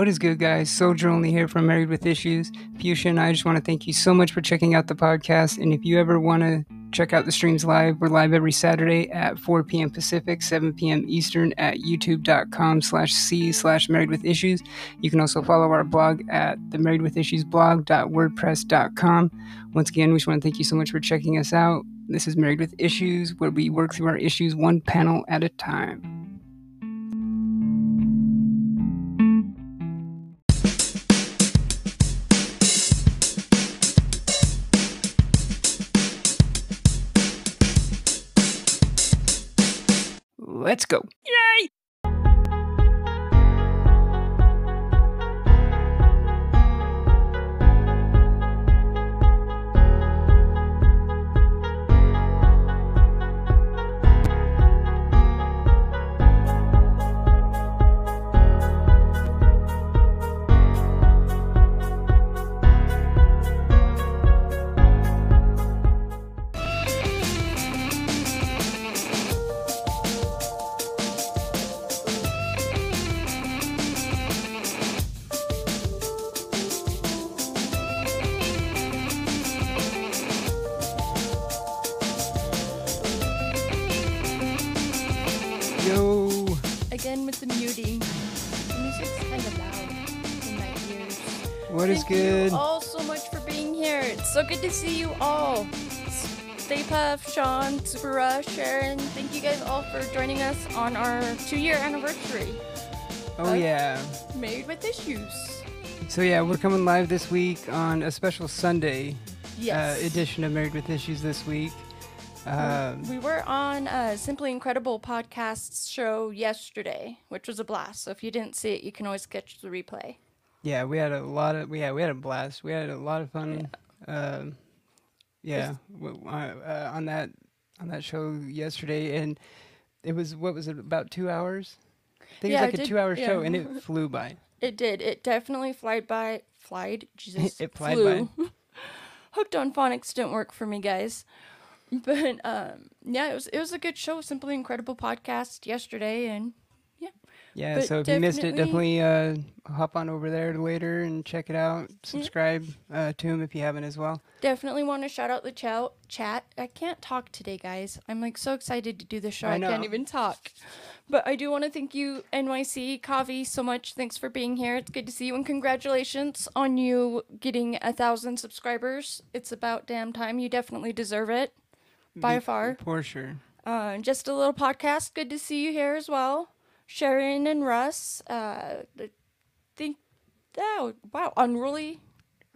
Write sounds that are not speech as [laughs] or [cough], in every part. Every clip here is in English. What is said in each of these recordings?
What is good, guys? Soldier Only here from Married with Issues. Fuchsia and I just want to thank you so much for checking out the podcast. And if you ever want to check out the streams live, we're live every Saturday at 4 p.m. Pacific, 7 p.m. Eastern at youtube.com slash c slash married with issues. You can also follow our blog at the married with issues blog.wordpress.com. Once again, we just want to thank you so much for checking us out. This is Married with Issues, where we work through our issues one panel at a time. Go. Yay! See you all. Stay Puft, Sean, Super Russ, Sharon. Thank you guys all for joining us on our two-year anniversary. Oh, yeah. Married with Issues. So, yeah, we're coming live this week on a special Sunday Yes. uh, edition of Married with Issues this week. Um, We were on a Simply Incredible podcast's show yesterday, which was a blast. So if you didn't see it, you can always catch the replay. yeah, we had a lot of, yeah, we had a blast. We had a lot of fun. Um, yeah, uh, uh, on that on that show yesterday, and it was what was it about two hours? I think Yeah, it was it like a did- two-hour yeah. show, and it flew by. It did. It definitely flied by. Flied? Jesus. [laughs] It flew. [laughs] Hooked on phonics didn't work for me, guys. But um, yeah, it was it was a good show. Simply incredible podcast yesterday, and Yeah, But so if you missed it, definitely- uh, hop on over there later and check it out. Subscribe uh, to him if you haven't as well. definitely want to shout out the chat. Chat. I can't talk today, guys. I'm like so excited to do the show. I I, can't even talk. But I do want to thank you, NYC Kavi, so much. Thanks for being here. It's good to see you, and congratulations on you getting a thousand subscribers. It's about damn time. You definitely deserve it. By Be- far. For sure. Uh, just a little podcast. Good to see you here as well. Sharon and Russ. Uh, I think, oh, wow, unruly.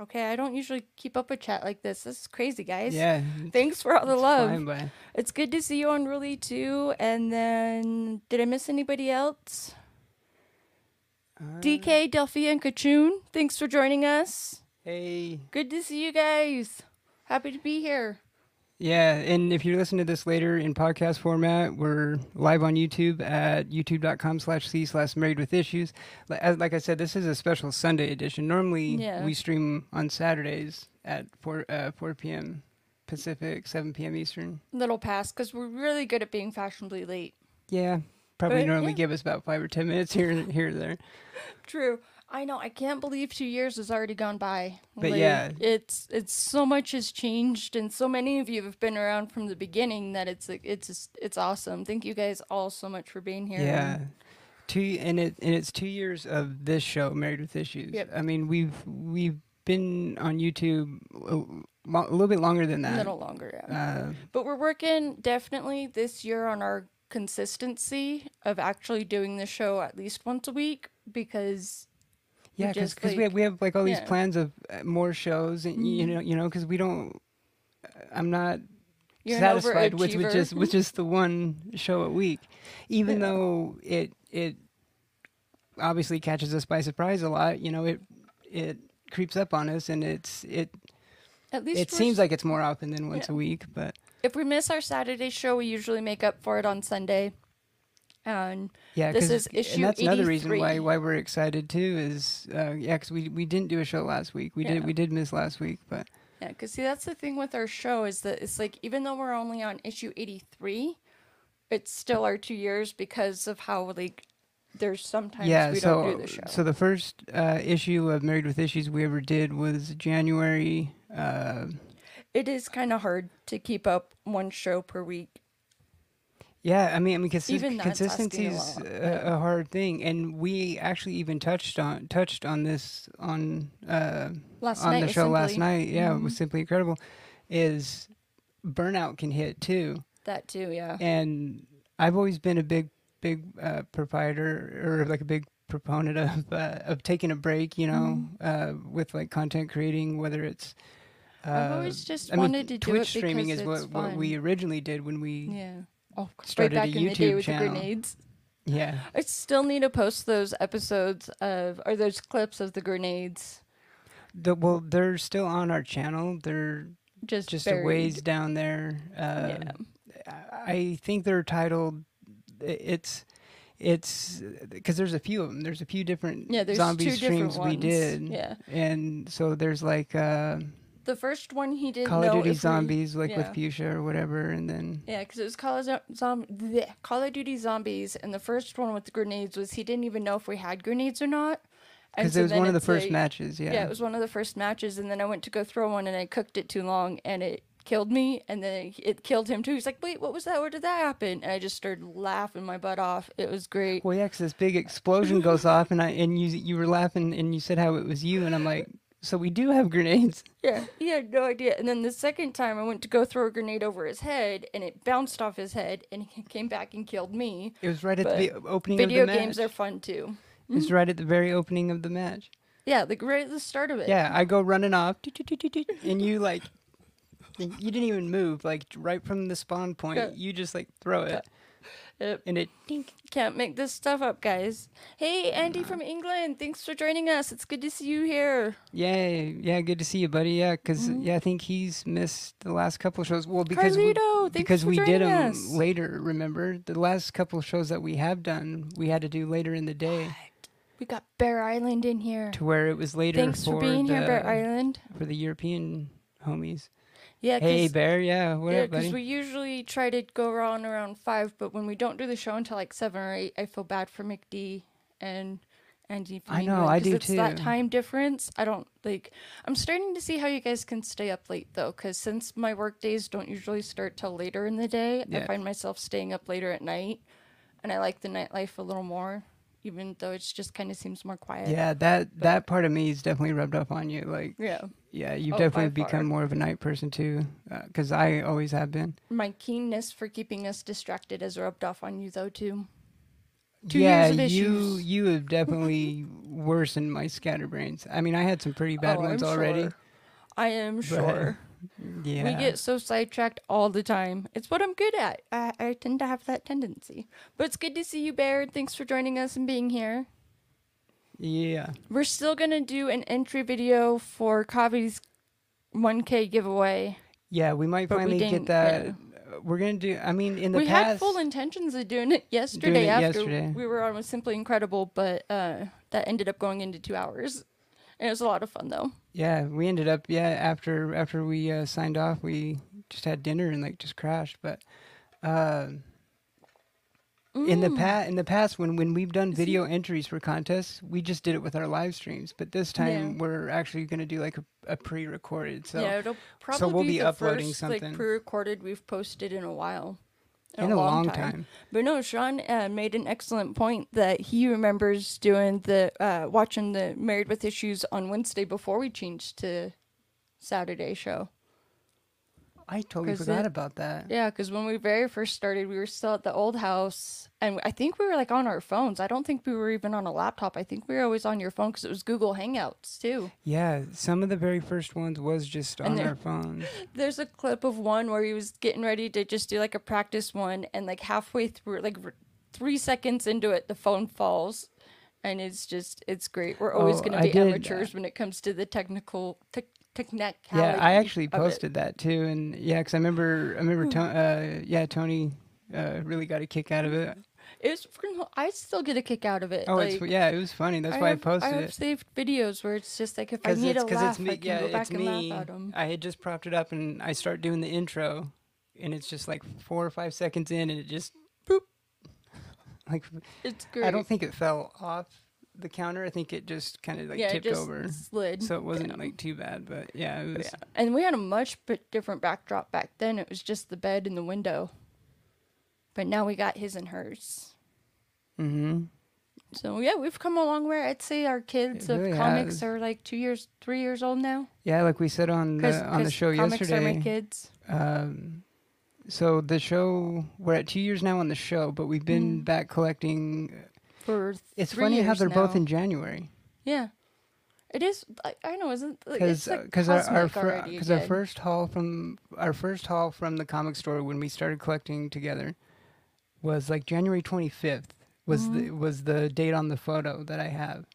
Okay, I don't usually keep up a chat like this. This is crazy, guys. Yeah. Thanks for all the love. by. It's good to see you on Really too. And then, did I miss anybody else? Uh, DK, Delphi, and Kachoon. Thanks for joining us. Hey. Good to see you guys. Happy to be here. Yeah, and if you're listening to this later in podcast format, we're live on YouTube at youtube.com slash c slash married with issues. Like I said, this is a special Sunday edition. Normally, Yeah. we stream on Saturdays at 4, uh, 4 p.m. Pacific, 7 p.m. Eastern. Little past because we're really good at being fashionably late. Yeah, probably But, normally yeah. give us about five or 10 minutes here, here or there. [laughs] True. I know. I can't believe two years has already gone by. But yeah. it's it's so much has changed, and so many of you have been around from the beginning that it's like it's just, it's awesome. Thank you guys all so much for being here. Yeah. Two and it and it's two years of this show, Married with Issues. Yep. I mean, we've we've been on YouTube a, a little bit longer than that. a little longer. Yeah. Uh, But we're working definitely this year on our consistency of actually doing the show at least once a week because yeah, because just, we have we have like all these yeah. plans of uh, more shows, and you Mhm. know, you know, because we don't. I'm not you're satisfied with, with just with just the one show a week, even Yeah. though it it obviously catches us by surprise a lot. You know, it it creeps up on us, and it's it at least it seems like it's more often than once Yeah. a week, but if we miss our Saturday show, we usually make up for it on Sunday. And yeah, This is issue and that's another reason why why we're excited too. Is uh, yeah, because we we didn't do a show last week. We did we did miss last week, but Yeah, because see, that's the thing with our show is that it's like even though we're only on issue eighty three, it's still our two years because of how like there's sometimes yeah, we so don't do the show. so the first uh, issue of Married with Issues we ever did was January. Uh, it is kind of hard to keep up one show per week. Yeah, I mean, I mean, consis- Even that's asking a consistency is a, a hard thing, and we actually even touched on touched on this on uh, Last on night the show last night. Yeah, it Mhm. was simply incredible. Is burnout can hit too. That too, yeah. and I've always been a big, big uh, proprietor or like a big proponent of uh, of taking a break. You know, uh, with like content creating, whether it's. Uh, Mm-hmm. I've always just I mean, wanted to do Twitch it streaming is what, it's what we originally did when we. Yeah. Oh, started a way back in the day YouTube with channel. the grenades. Yeah. I still need to post those episodes of or those clips of the grenades. The, well, they're still on our channel. They're Just just a ways down there. Uh, yeah. I think they're titled. It's, it's because there's a few of them. There's a few different Yeah, there's zombie streams ones. we did. Yeah. and so there's like uh, The first one he did Call of Duty if we- Zombies, like yeah. with Fuchsia or whatever, and then Yeah, because it was Call of, Zom- bleh, Call of Duty Zombies, and the first one with the grenades was he didn't even know if we had grenades or not. Because so it was one of the first like- matches. Yeah, Yeah. it was one of the first matches, and then I went to go throw one, and I cooked it too long, and it killed me, and then it killed him too. He's like, "Wait, what was that? Where did that happen?" And I just started laughing my butt off. It was great. Well, yeah, 'cause this big explosion goes off, and I and you you were laughing, and you said how it was you, and I'm like, so we do have grenades. [laughs] Yeah, he had no idea. And then the second time, I went to go throw a grenade over his head, and it bounced off his head, and he [laughs] came back and killed me. It was right at But the opening Video of the match. games are fun too. It was mm-hmm. right at the very opening of the match. Yeah, like right at the start of it. Yeah, I go running off, and you like, you didn't even move. Like right from the spawn point, Yeah. you just like throw it, Yep. and it dink. Can't make this stuff up, guys. Hey, Andy from England. Thanks for joining us. It's good to see you here. Yay! Yeah, good to see you, buddy. Yeah, because mm-hmm. yeah, I think he's missed the last couple of shows. Well, because we, Carlito, thanks because for we did them us. later. Remember the last couple of shows that we have done, we had to do later in the day We got Bear Island in here. to where it was later Thanks for being the, here, Bear Island. for the European homies. Yeah, Hey, Bear. Yeah, what up, buddy? we usually try to go around around five, but when we don't do the show until like seven or eight, I feel bad for McD and Andy. From I know, I do it's That time difference, I don't like. I'm starting to see how you guys can stay up late though, because since my work days don't usually start till later in the day, I find myself staying up later at night, and I like the nightlife a little more, even though it's just kind of seems more quiet. yeah, that that part of me is definitely rubbed off on you. Like, Yeah. yeah, you've Oh, definitely by far. become more of a night person too, uh, because I always have been. My keenness for keeping us distracted has rubbed off on you though too. Two yeah, years of you you have definitely worsened my scatterbrains. I mean, I had some pretty bad Oh, ones I'm already. sure. I am sure. Yeah, We get so sidetracked all the time. It's what I'm good at. I, I tend to have that tendency. But it's good to see you, Baird. Thanks for joining us and being here. yeah. We're still going to do an entry video for Kavi's 1K giveaway. Yeah, we might But we finally get that. We're gonna do. I mean, in the we past, We had full intentions of doing it yesterday doing it after yesterday. we were on with Simply Incredible, but uh, that ended up going into two hours. And it was a lot of fun, though. Yeah, we ended up. Yeah, after after we uh, signed off, we just had dinner and like just crashed. But uh, in the Mm. past, in the past, when when we've done video entries for contests, we just did it with our live streams. But this time, Yeah. we're actually gonna do like a, a pre-recorded. So yeah, it'll probably so we'll be, be the uploading first, something. like pre-recorded we've posted in a while. In a long time. But no, Sean uh, made an excellent point that he remembers doing the uh, watching the Married with Issues on Wednesday before we changed to Saturday show. I totally forgot it- about that. Yeah, because when we very first started, we were still at the old house, and I think we were like on our phones. I don't think we were even on a laptop. I think we were always on your phone because it was Google Hangouts too. Yeah, some of the very first ones was just on there- our phones. [laughs] There's a clip of one where he was getting ready to just do like a practice one, and like halfway through, like r- three seconds into it, the phone falls, and it's just it's great. We're always Oh, going to be amateurs when it comes to the technical tech technicality. Yeah, I actually posted that too, and yeah, because I remember, I remember, to, uh, yeah, Tony uh, really got a kick out of it. It's freaking- I still get a kick out of it. Oh, like, it's yeah, it was funny. That's why I have, posted I have it. saved videos where it's just like if I need a laugh, it's me. I can Yeah, go back and me. laugh at them. I had just propped it up, and I start doing the intro, and it's just like four or five seconds in, and it just boop. [laughs] Like It's great. I don't think it fell off the counter. I think it just kind of like yeah, it tipped just over, slid. so it wasn't like too bad. But yeah, it was. Yeah. And we had a much different backdrop back then. It was just the bed and the window. But now we got his and hers. Mm-hmm. So yeah, we've come a long way. I'd say our kids It of really comics has. are like two years, three years old now. Yeah, like we said on the on the show comics are my kids. Um, so the show we're at two years now on the show, but we've been Mhm. back collecting. For It's funny how they're both in January Yeah, it is. I, I know, isn't because like because our our, cosmic fir- already 'cause our first haul from our first haul from the comic store when we started collecting together was like January twenty fifth was the Mm-hmm. was the date on the photo that I have.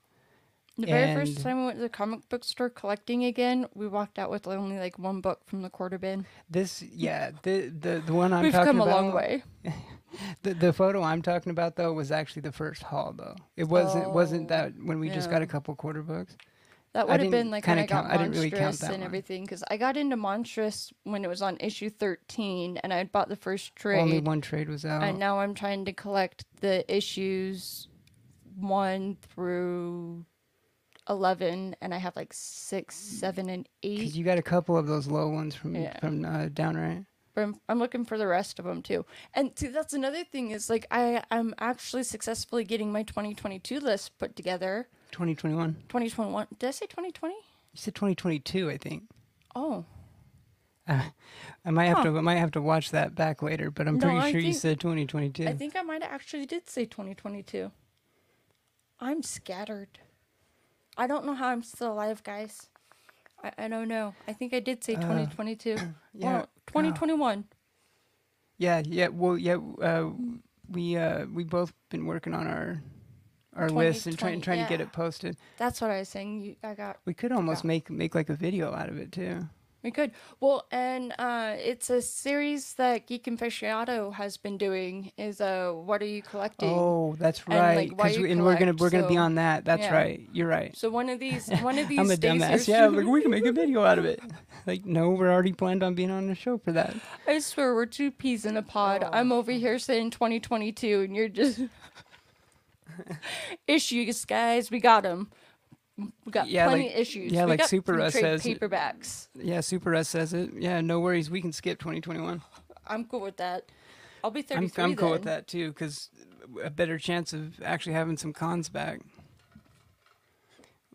The very first time we went to the comic book store collecting again, we walked out with only like one book from the quarter bin. This yeah the the the one [laughs] I'm We've talking come a long way. [laughs] [laughs] The the photo I'm talking about though was actually the first haul though. It wasn't wasn't Oh, that when we just got a couple quarter books. That I would have been like when I got count- I didn't really count Monstress that and one. everything because I got into Monstress when it was on issue 13 and I had bought the first trade. Only one trade was out. And now I'm trying to collect the issues 1 through 11 and I have like 6, 7, and 8. Because you got a couple of those low ones from Yeah. from uh, downright. But I'm, I'm looking for the rest of them too. And see, that's another thing is like I I'm actually successfully getting my 2022 list put together. 2021. 2021. Did I say 2020? You said 2022, I think. Oh, [laughs] I might have Huh. to I might have to watch that back later, but I'm No, pretty I sure you said 2022. I think I might have actually did say 2022. I'm scattered. I don't know how I'm still alive, guys. I, I don't know. I think I did say 2022. [clears throat] yeah. yeah. 2021. yeah, yeah. Well, yeah. Uh, we uh, we both been working on our our list and trying 2020, trying to get it posted. That's what I was saying. You, I got We could almost Yeah. make make like a video out of it too. We could. Well, and uh, it's a series that Geek Aficionado has been doing. Is uh, what are you collecting? Oh, that's And, right. like, why 'cause you we, and we're gonna we're gonna be on that. That's yeah. right. You're right. So one of these, [laughs] one of these I'm a dumbass. Yeah, so- like we can make a video out of it. Like, no, we're already planned on being on the show for that. I swear we're two peas in a pod. Oh. I'm over here saying 2022, and you're just [laughs] [laughs] issues, guys. We got them. We got Yeah, plenty like- of issues. yeah, we like Super Russ says- paperbacks. Yeah, Super S says it. Yeah, no worries. We can skip 2021. I'm cool with that. I'll be I'm I'm cool with that too, because a better chance of actually having some cons back.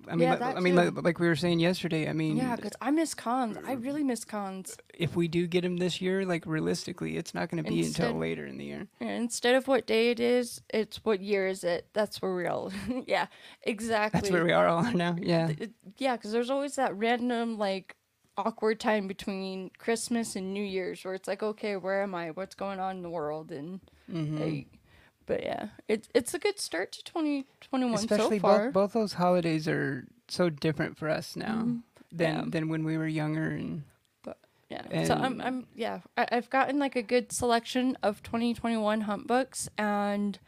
I mean, Yeah, like, I mean, like, like we were saying yesterday. I mean, Yeah, because I miss cons. I really miss cons. if we do get them this year, like realistically, it's not going to be Instead- until later in the year. Yeah, instead of what day it is, it's what year is it. That's where we're all. yeah, exactly. That's where we are all [laughs] now. Yeah, yeah, because there's always that random like awkward time between Christmas and New Year's where it's like, okay, where am I? What's going on in the world? And Mm-hmm. like, but yeah, it's it's a good start to 2021 especially so far. both both those holidays are so different for us now than Mm-hmm. Yeah. than when we were younger and Yeah. so I'm, I'm yeah, I, I've gotten like a good selection of 2021 hunt books, and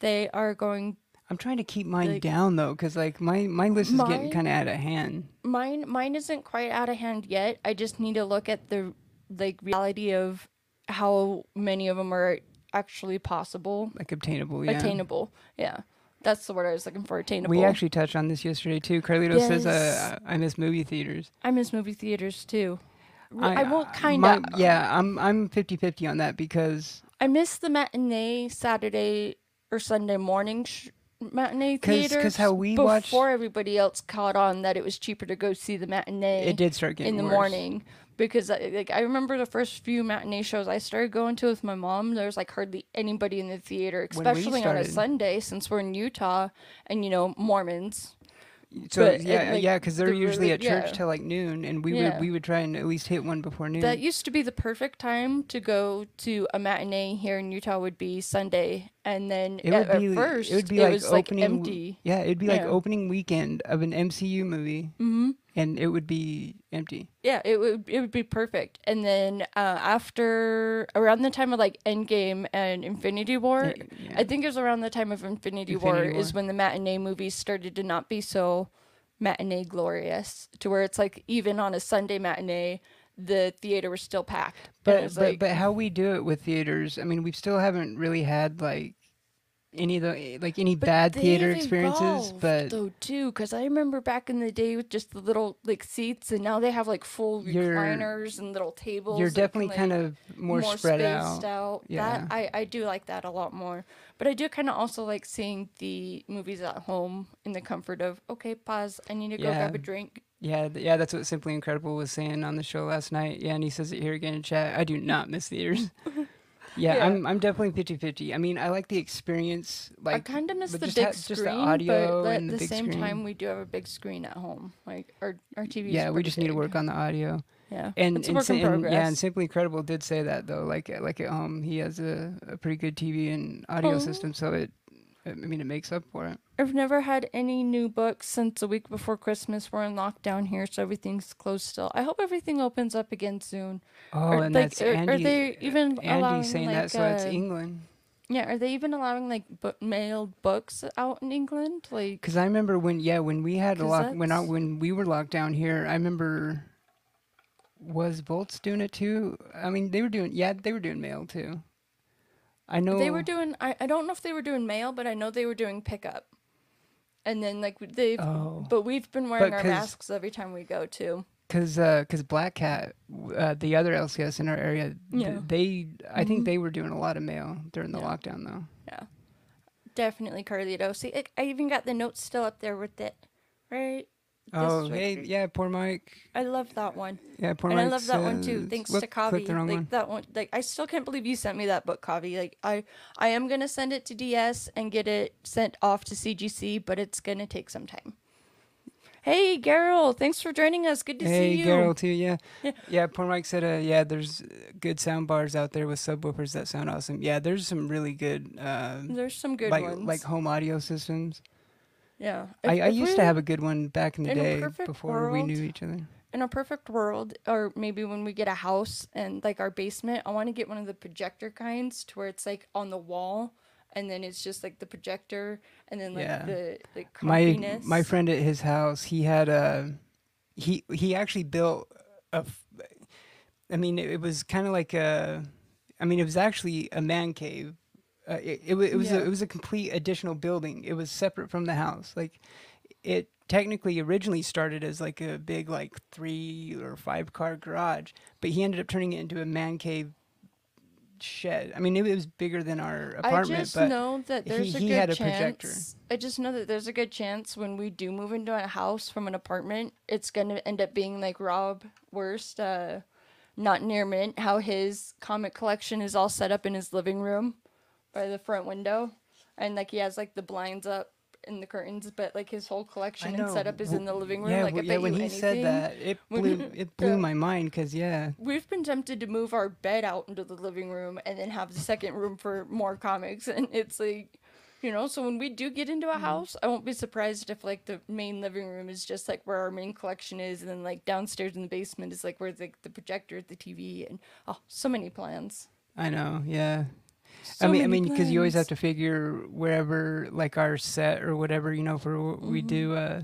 they are going. I'm trying to keep mine Like- down though, because like my my list is getting kind of out of hand. Mine mine isn't quite out of hand yet. I just need to look at the like reality of how many of them are actually possible, Like obtainable, yeah. attainable. Yeah, that's the word I was looking for. Attainable. We actually touched on this yesterday too. Carlito says, uh, "I miss movie theaters." I miss movie theaters too. I, uh, won't kind of. Yeah, I'm I'm 50-50 on that because I miss the matinee Saturday or Sunday morning sh- matinee 'Cause- 'cause theaters. how we before watched- everybody else caught on that it was cheaper to go see the matinee. it did start getting in the worse. morning because I, like I remember the first few matinee shows I started going to with my mom. There was like hardly anybody in the theater, especially on a Sunday since we're in Utah and you know Mormons. So But it, yeah, like, yeah, because they're the usually really- at church yeah. till like noon, and we Yeah. would we would try and at least hit one before noon. That used to be the perfect time to go to a matinee here in Utah. Would be Sunday, and then it at, would be first it would be like was like opening empty. Yeah, it'd be like opening weekend of an MCU movie, hmm and it would be empty. Yeah, it would it would be perfect. And then uh, after around the time of like Endgame and Infinity War, Yeah. I think it was around the time of Infinity, War, Infinity is when the matinee movies started to not be so matinee glorious to where it's like even on a Sunday matinee, the theater was still packed. But was but, like, but how we do it with theaters, I mean, we still haven't really had like any of the like any But bad theater experiences, but though too, because I remember back in the day with just the little like seats, and now they have like full recliners and little tables. you're that can, definitely like, kind of more, spread spaced out. Yeah. That I I do like that a lot more. But I do kind of also like seeing the movies at home in the comfort of okay, pause. I need to go grab a drink. Yeah, th- yeah, that's what Simply Incredible was saying on the show last night. Yeah, and he says it here again in chat. I do not miss theaters. [laughs] yeah, Yeah. I'm I'm definitely 50-50. I mean, I like the experience Like I kind of miss the big ha- just the screen, audio but at the the, big same screen. time, we do have a big screen at home. Like our our TV. yeah, we just need to work on the audio. Yeah, And, it's and, work in and- progress. yeah, and Simply Incredible did say that though. Like like at home, he has a, a pretty good TV and audio Oh. system, so it I mean it makes up for it. I've never had any new books since the week before Christmas. We're in lockdown here, so everything's closed still. I hope everything opens up again soon. Oh, Or, and like, that's are- are Andy. they even allowing, Andy saying that, like, so it's uh, England. Yeah, are they even allowing like bu- mailed books out in England? Like, Because I remember when, yeah, when we had a lock, when I, when we were locked down here, I remember. Was Bolts doing it too? I mean, they were doing, yeah, they were doing mail too. I know they were doing. I, I don't know if they were doing mail, but I know they were doing pickup. And then like they've, Oh. but we've been wearing our masks every time we go too. Cause, uh, cause Black Cat, uh, the other LCS in our area, Yeah. they, I think Mhm. they were doing a lot of mail during the Yeah. lockdown though. Yeah, definitely Carlito. See, I, I even got the notes still up there with it, right? Oh, hey, yeah, poor Mike. I love that one. Yeah, poor and Mike. I love that one too. Thanks whoop, to Kavi. Like one. that one. Like I still can't believe you sent me that book, Kavi. Like I, I am gonna send it to DS and get it sent off to CGC, but it's gonna take some time. Hey, Garrel, thanks for joining us. Good to Hey, see you. Hey, Garrel too. Yeah, [laughs] Yeah. yeah. Poor Mike said, uh, yeah, there's good sound bars out there with subwoofers that sound awesome. Yeah, there's some really good, uh, There's some good like ones. like home audio systems. Yeah. I, If- I if used to have a good one back in the in day before we knew each other. in a perfect world, or maybe when we get a house and like our basement, I want to get one of the projector kinds to where it's like on the wall, and then it's just like the projector, and then like Yeah. the like My my friend at his house, he had a he he actually built a i mean, it, it was kind of like a. I mean, it was actually a man cave. Uh, it it, it was Yeah. a, it was a complete additional building. It was separate from the house. Like, it technically originally started as like a big like three or five car garage, but he ended up turning it into a man cave shed. I mean, it was bigger than our apartment. I just but know that he- there's a he good had a chance. projector. I just know that there's a good chance when we do move into a house from an apartment, it's gonna end up being like Rob Worst, uh, not near mint, how his comic collection is all set up in his living room by the front window, and like he has like the blinds up and the curtains, but like his whole collection and setup is in the living room. Yeah, like well, yeah. When he anything. said that, it [laughs] blew [laughs] it blew yeah. my mind because yeah, We've been tempted to move our bed out into the living room and then have the second room for more comics. And it's like, you know, so when we do get into a Mm-hmm. house, I won't be surprised if like the main living room is just like where our main collection is. And then like downstairs in the basement is like where the, the projector, the TV, and oh, so many plans. I know. Yeah, So I mean, I mean, because you always have to figure wherever like our set or whatever you know for what we Mhm. do uh,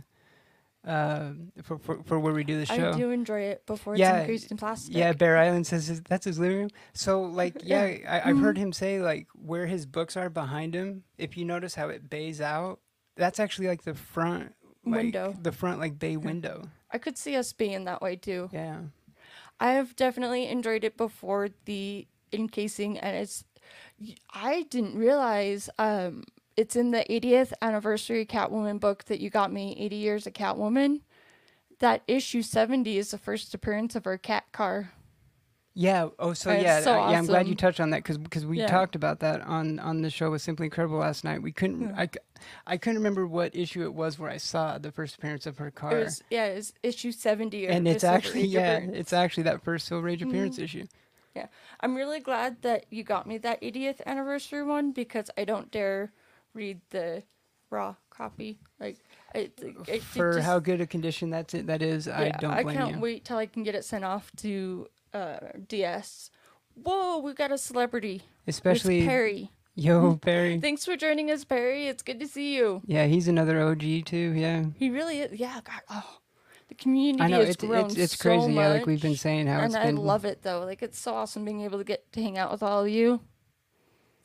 uh, for, for for where we do the show. I do enjoy it before it's Yeah, increased in plastic. Yeah, Bear Island says his, that's his living room. So, like, [laughs] yeah, I, I've Mm-hmm. heard him say like where his books are behind him. If you notice how it bays out, that's actually like the front like, Window. the front like bay window. I could see us being that way too. Yeah. I have definitely enjoyed it before the encasing, and it's. I didn't realize um, it's in the 80th anniversary Catwoman book that you got me, 80 Years of Catwoman. That issue 70 is the first appearance of her cat car. Yeah. Oh, so It's yeah, so uh, yeah. I'm glad you touched on that because because we Yeah. talked about that on on the show with Simply Incredible last night. We couldn't. Yeah. I, c- I couldn't remember what issue it was where I saw the first appearance of her car. It was, yeah, it's issue 70. Or and it's actually yeah, it's actually that first Silver Age appearance Mm-hmm. issue. Yeah. I'm really glad that you got me that 80th anniversary one because I don't dare read the raw copy. Like, it, it, it For just- how good a condition that's it that is, I Yeah, don't I blame can't you. wait till I can get it sent off to uh, DS. Whoa, we got a celebrity. Especially it's Perry. [laughs] yo [laughs] Perry. Thanks for joining us, Perry. It's good to see you. Yeah, he's another OG too. Yeah. He really is. Yeah, God. Oh, the community I know has it's grown it's it's so crazy. Yeah, like we've been much, saying how and I been. love it though. Like it's so awesome being able to get to hang out with all of you.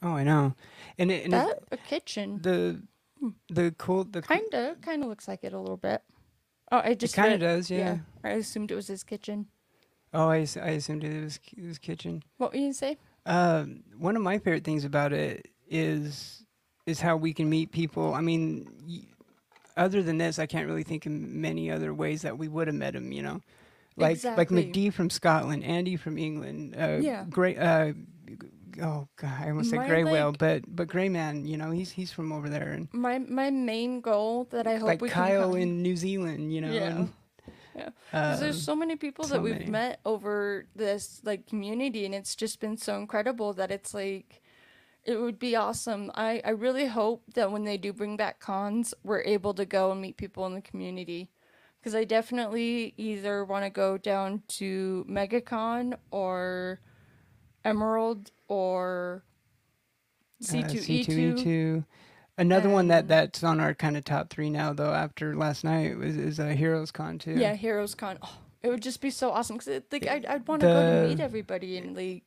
Oh, I know. And, it, and That it, a kitchen. the the cool the Kinda, kinda looks like it a little bit. Oh, I it just kind of does, yeah. I assumed it was his kitchen. Oh, I assumed it was his kitchen. What were you gonna say? Um, one of my favorite things about it is is how we can meet people. I mean, y- other than this, I can't really think of many other ways that we would have met him. You know, like like Exactly. McD from Scotland, Andy from England. Uh, Yeah. Great. Uh, oh God, I almost said My, Grey Whale, but but Grey Man. You know, he's he's from over there, and My my main goal that I hope like we Kyle can in New Zealand. You know. Yeah. And, Yeah. 'Cause there's so many people so that we've many. met over this like community and it's just been so incredible that it's like it would be awesome. I, I really hope that when they do bring back cons, we're able to go and meet people in the community. Because I definitely either want to go down to MegaCon or Emerald or uh, C2E2. C2E2. Another one that that's on our kind of top three now, though. After last night, was is a Heroes Con too. Yeah, Heroes Con. Oh, it would just be so awesome because like I'd, I'd want to go to meet everybody and like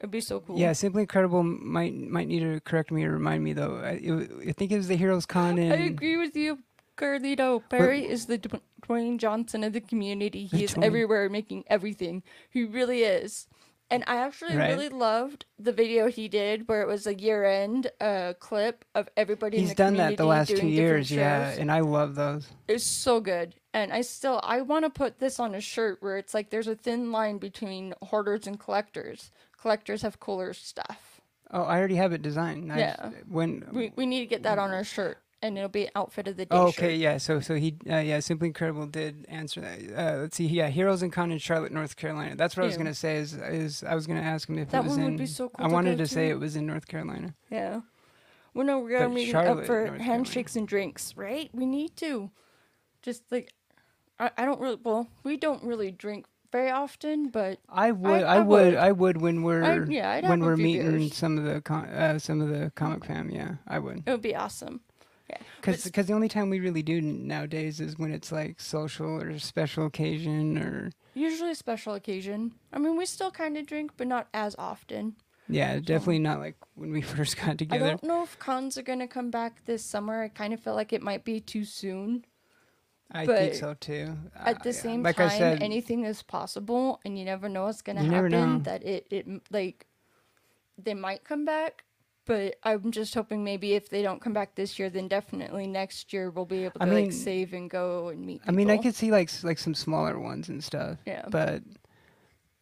it'd be so cool. Yeah, Simply Incredible might might need to correct me or remind me though. I, it, I think it was the Heroes Con in. I agree with you, Carlito. Barry is the Dwayne Johnson of the community. He The is everywhere making everything. He really is. And I actually Right. really loved the video he did where it was a year end uh, clip of everybody in He's the done community that the last two years, yeah, and I love those. It's so good. And I still I want to put this on a shirt where it's like there's a thin line between hoarders and collectors. Collectors have cooler stuff. Oh, I already have it designed. I Yeah. just- when. We we need to get that on our shirt and it'll be an outfit of the day Oh, okay, shirt. yeah. So, so he, uh, yeah, Simply Incredible did answer that. Uh, let's see, yeah, Heroes and Con in Charlotte, North Carolina. That's what I was gonna say. Is, is I was gonna ask him if That it was one in. would be so cool I to wanted to say it was in North Carolina. Yeah. Well, no, we're But meeting Charlotte, up for North handshakes and drinks, right? We need to. Just like, I, I don't really, well, we don't really drink very often, but I would, I I, would, would. I would when we're I'd when we're meeting beers. some of the con- uh, some of the comic fam. Yeah, I would. it would be awesome. Yeah. Because But- the only time we really do nowadays is when it's like social or special occasion or Usually a special occasion. I mean, we still kind of drink, but not as often. yeah, definitely not like when we [laughs] first got together. I don't know if cons are going to come back this summer. I kind of feel like it might be too soon. I but think so too. At Uh, the yeah. same like time, said, anything is possible, and you never know what's going to happen. That it, it like they might come back, but I'm just hoping maybe if they don't come back this year, then definitely next year we'll be able to I mean- like save and go and meet. I mean, I people. could see like like some smaller ones and stuff. Yeah. But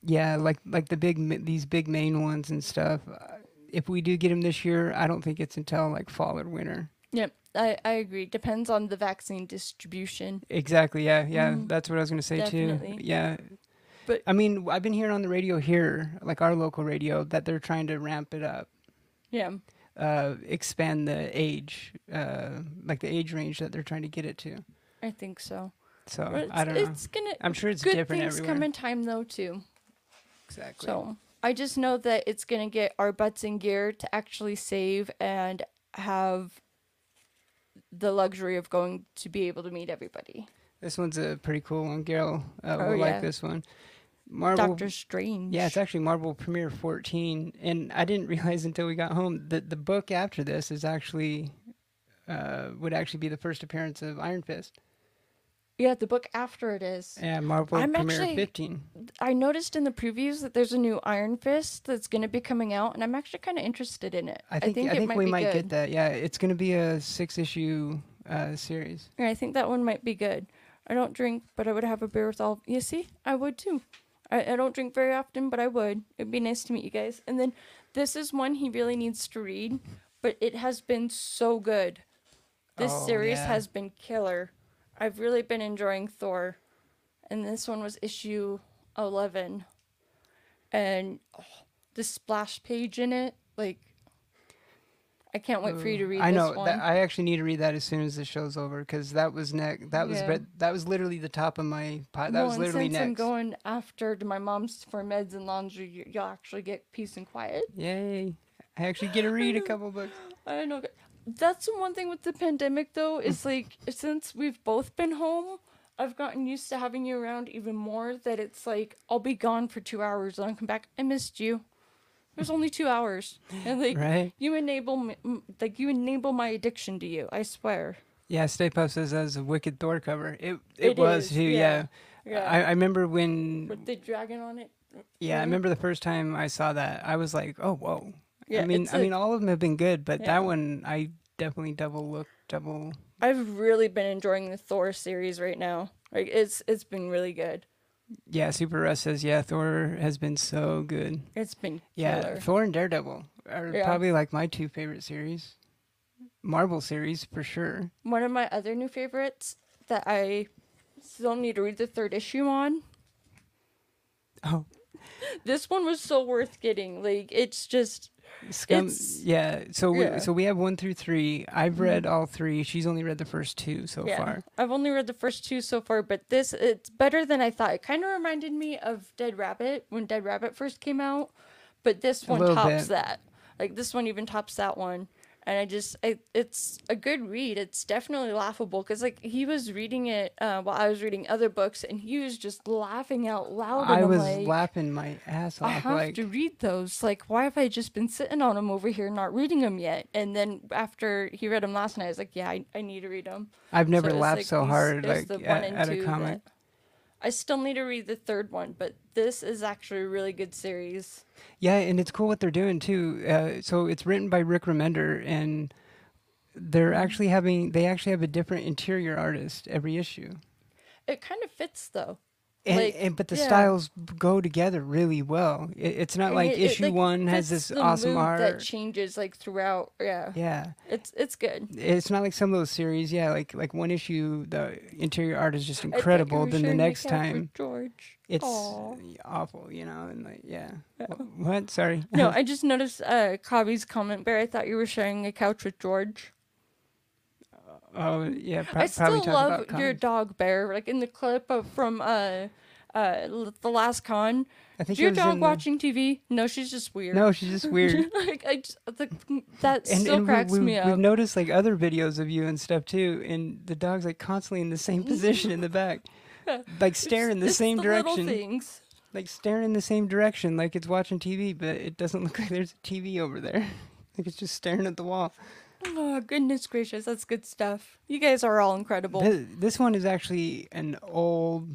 yeah, like like the big these big main ones and stuff. Uh, if we do get them this year, I don't think it's until like fall or winter. Yep, I I agree. Depends on the vaccine distribution. Exactly. Yeah. Yeah. Mhm. That's what I was gonna say too. Yeah. But- I mean, I've been hearing on the radio here, like our local radio, that they're trying to ramp it up, Yeah. uh, expand the age, uh, like the age range that they're trying to get it to. I think so. So I don't know. it's gonna I'm sure it's good different things everywhere. come in time though too. exactly. So I just know that it's gonna get our butts in gear to actually save and have the luxury of going to be able to meet everybody. This one's a pretty cool one. Gail uh, Oh, will yeah. like this one. Marvel. Doctor Strange. Yeah, it's actually Marvel Premiere 14, and I didn't [laughs] realize until we got home that the book after this is actually uh, would actually be the first appearance of Iron Fist. Yeah. The book after it is. Yeah, Marvel I'm Premiere actually- 15. I noticed in the previews that there's a new Iron Fist that's gonna be coming out, and I'm actually kind of interested in it. I think I think, it might we be might good. get that. Yeah, it's going to be a six issue uh, series. Yeah, I think that one might be good. I don't drink, but I would have a beer with all. You see, I would too. I, I don't drink very often, but I would. It'd be nice to meet you guys. And then this is one he really needs to read, but it has been so good. This Oh, series yeah. has been killer. I've really been enjoying Thor, and this one was issue eleven, and oh, the splash page in it, like. I can't wait for you to mm, read I know this one. that I actually need to read that as soon as the show's over because that was next. That was Yeah. that was literally the top of my pot. That Well, was and literally since next. I'm going after to my mom's for meds and laundry, you- you'll actually get peace and quiet. Yay! I actually get to read a [laughs] couple books. I know. That's the one thing with the pandemic, though, Mm. is like since we've both been home, I've gotten used to having you around even more. That it's like I'll be gone for two hours and I'll come back. I missed you. it was only two hours, and like Right? you enable me, like you enable my addiction to you. I swear. Yeah, Stay Puft says that's a wicked Thor cover. It it, It was is, too. yeah. Yeah. Yeah. I, I remember when. With the dragon on it. Yeah, I Mhm. remember the first time I saw that. I was like, oh whoa. Yeah, I mean, I a- mean, all of them have been good, but Yeah. that one I definitely double look, double. I've really been enjoying the Thor series right now. Like it's it's been really good. Yeah, Super Russ says, yeah, Thor has been so good. It's been Yeah, killer. Thor and Daredevil are Yeah. probably like my two favorite series. Marvel series for sure. One of my other new favorites that I still need to read the third issue on. Oh, This one was so worth getting. Like it's just Scum. It's- yeah, so we, yeah. Mm-hmm. so we have one through three. I've read all three. She's only read the first two so yeah. far. I've only read the first two so far, but this it's better than I thought. It kind of reminded me of Dead Rabbit when Dead Rabbit first came out, but this one tops bit. that. Like this one even tops that one. And I just, I, it's a good read. It's definitely laughable because, like, he was reading it uh, while I was reading other books, and he was just laughing out loud. I I'm was like, laughing my ass off. I have Like, to read those. Like, why have I just been sitting on them over here, not reading them yet? And then after he read them last night, I was like, yeah, I, I need to read them. I've never So laughed like so hard like at, at a comic. I still need to read the third one, but this is actually a really good series. Yeah, and it's cool what they're doing too. Uh, so it's written by Rick Remender, and they're actually having they actually have a different interior artist every issue. It kind of fits though. And, Like, and but the yeah. styles go together really well. It, it's not And like it- it, issue like, one has this awesome art. that changes like throughout. Yeah, yeah, it's it's good. it's not like some of those series. Yeah, like like one issue, the interior art is just incredible. Then the next time, George. it's Aw. awful. You know, and like yeah. Yeah. What? Sorry. No, [laughs] I just noticed uh Kavi's comment bear. I thought you were sharing a couch with George. Oh yeah. Pro- I still love your dog bear. Like in the clip of from uh uh the last con. I think Is your dog in the- watching TV? No, she's just weird. No, she's just weird. [laughs] like I just the, that and, still and we- cracks we, me up. We've noticed like other videos of you and stuff too, and the dog's like constantly in the same [laughs] position in the back, like staring the It's same the little direction, things. like staring in the same direction, like it's watching TV, but it doesn't look like there's a TV over there. [laughs] like it's just staring at the wall. Oh goodness gracious, that's good stuff. You guys are all incredible. This, this one is actually an old.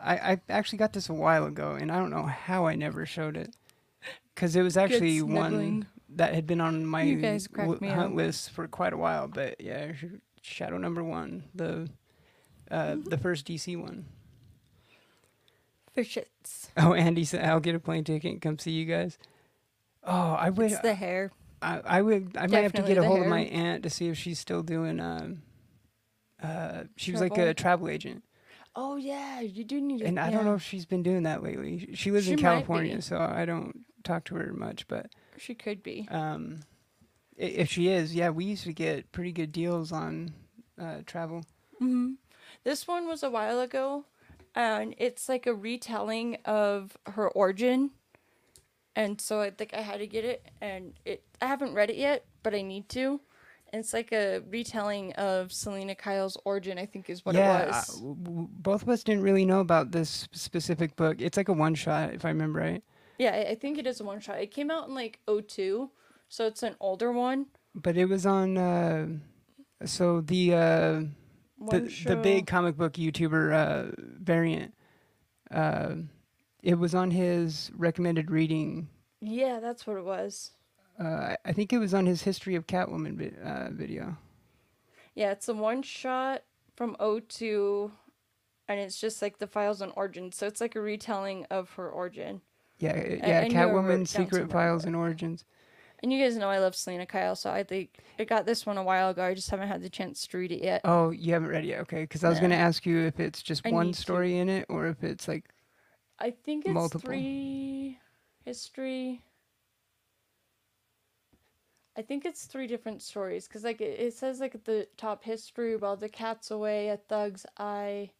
I, I actually got this a while ago, and I don't know how I never showed it, because it was actually one that had been on my You guys w- me hunt list for quite a while. But yeah, Shadow Number One, the uh, Mm-hmm. the first DC one. For shits. Oh, Andy said I'll get a plane ticket and come see you guys. Oh, I wish. It's the hair. I, I would. I might have to get a hold of my aunt to see if she's still doing. Um, uh, she was like a travel agent. Oh yeah, you do need. And I yeah. don't know if she's been doing that lately. She lives in She might California, so I don't talk to her much. But She could be. um, if she is, yeah, we used to get pretty good deals on uh, travel. hmm This one was a while ago, and it's like a retelling of her origin. And so I think I had to get it, and it I haven't read it yet, but I need to. And it's like a retelling of Selina Kyle's origin. I think is what yeah, it uh, was. w- both of us didn't really know about this specific book. It's like a one shot, if I remember right. yeah, I, I think it is a one shot. It came out in like 02, so it's an older one. But it was on. Uh, so the uh, the the big comic book YouTuber uh, variant. Uh, it was on his recommended reading. Yeah, that's what it was. Uh, I- think it was on his history of Catwoman vi- uh, video. Yeah, it's a one shot from 02 and it's just like the files on origin. So it's like a retelling of her origin. Yeah, uh, yeah, and Catwoman, Secret Files and Origins. And you guys know I love Selina Kyle, so I think I got this one a while ago. I just haven't had the chance to read it yet. Oh, you haven't read it yet? Okay, because I was No. gonna ask you if it's just I one need to. story in it, or if it's like I think it's multiple. three history. I think it's three different stories because like it, it says like at the top history while the cat's away, a thug's eye.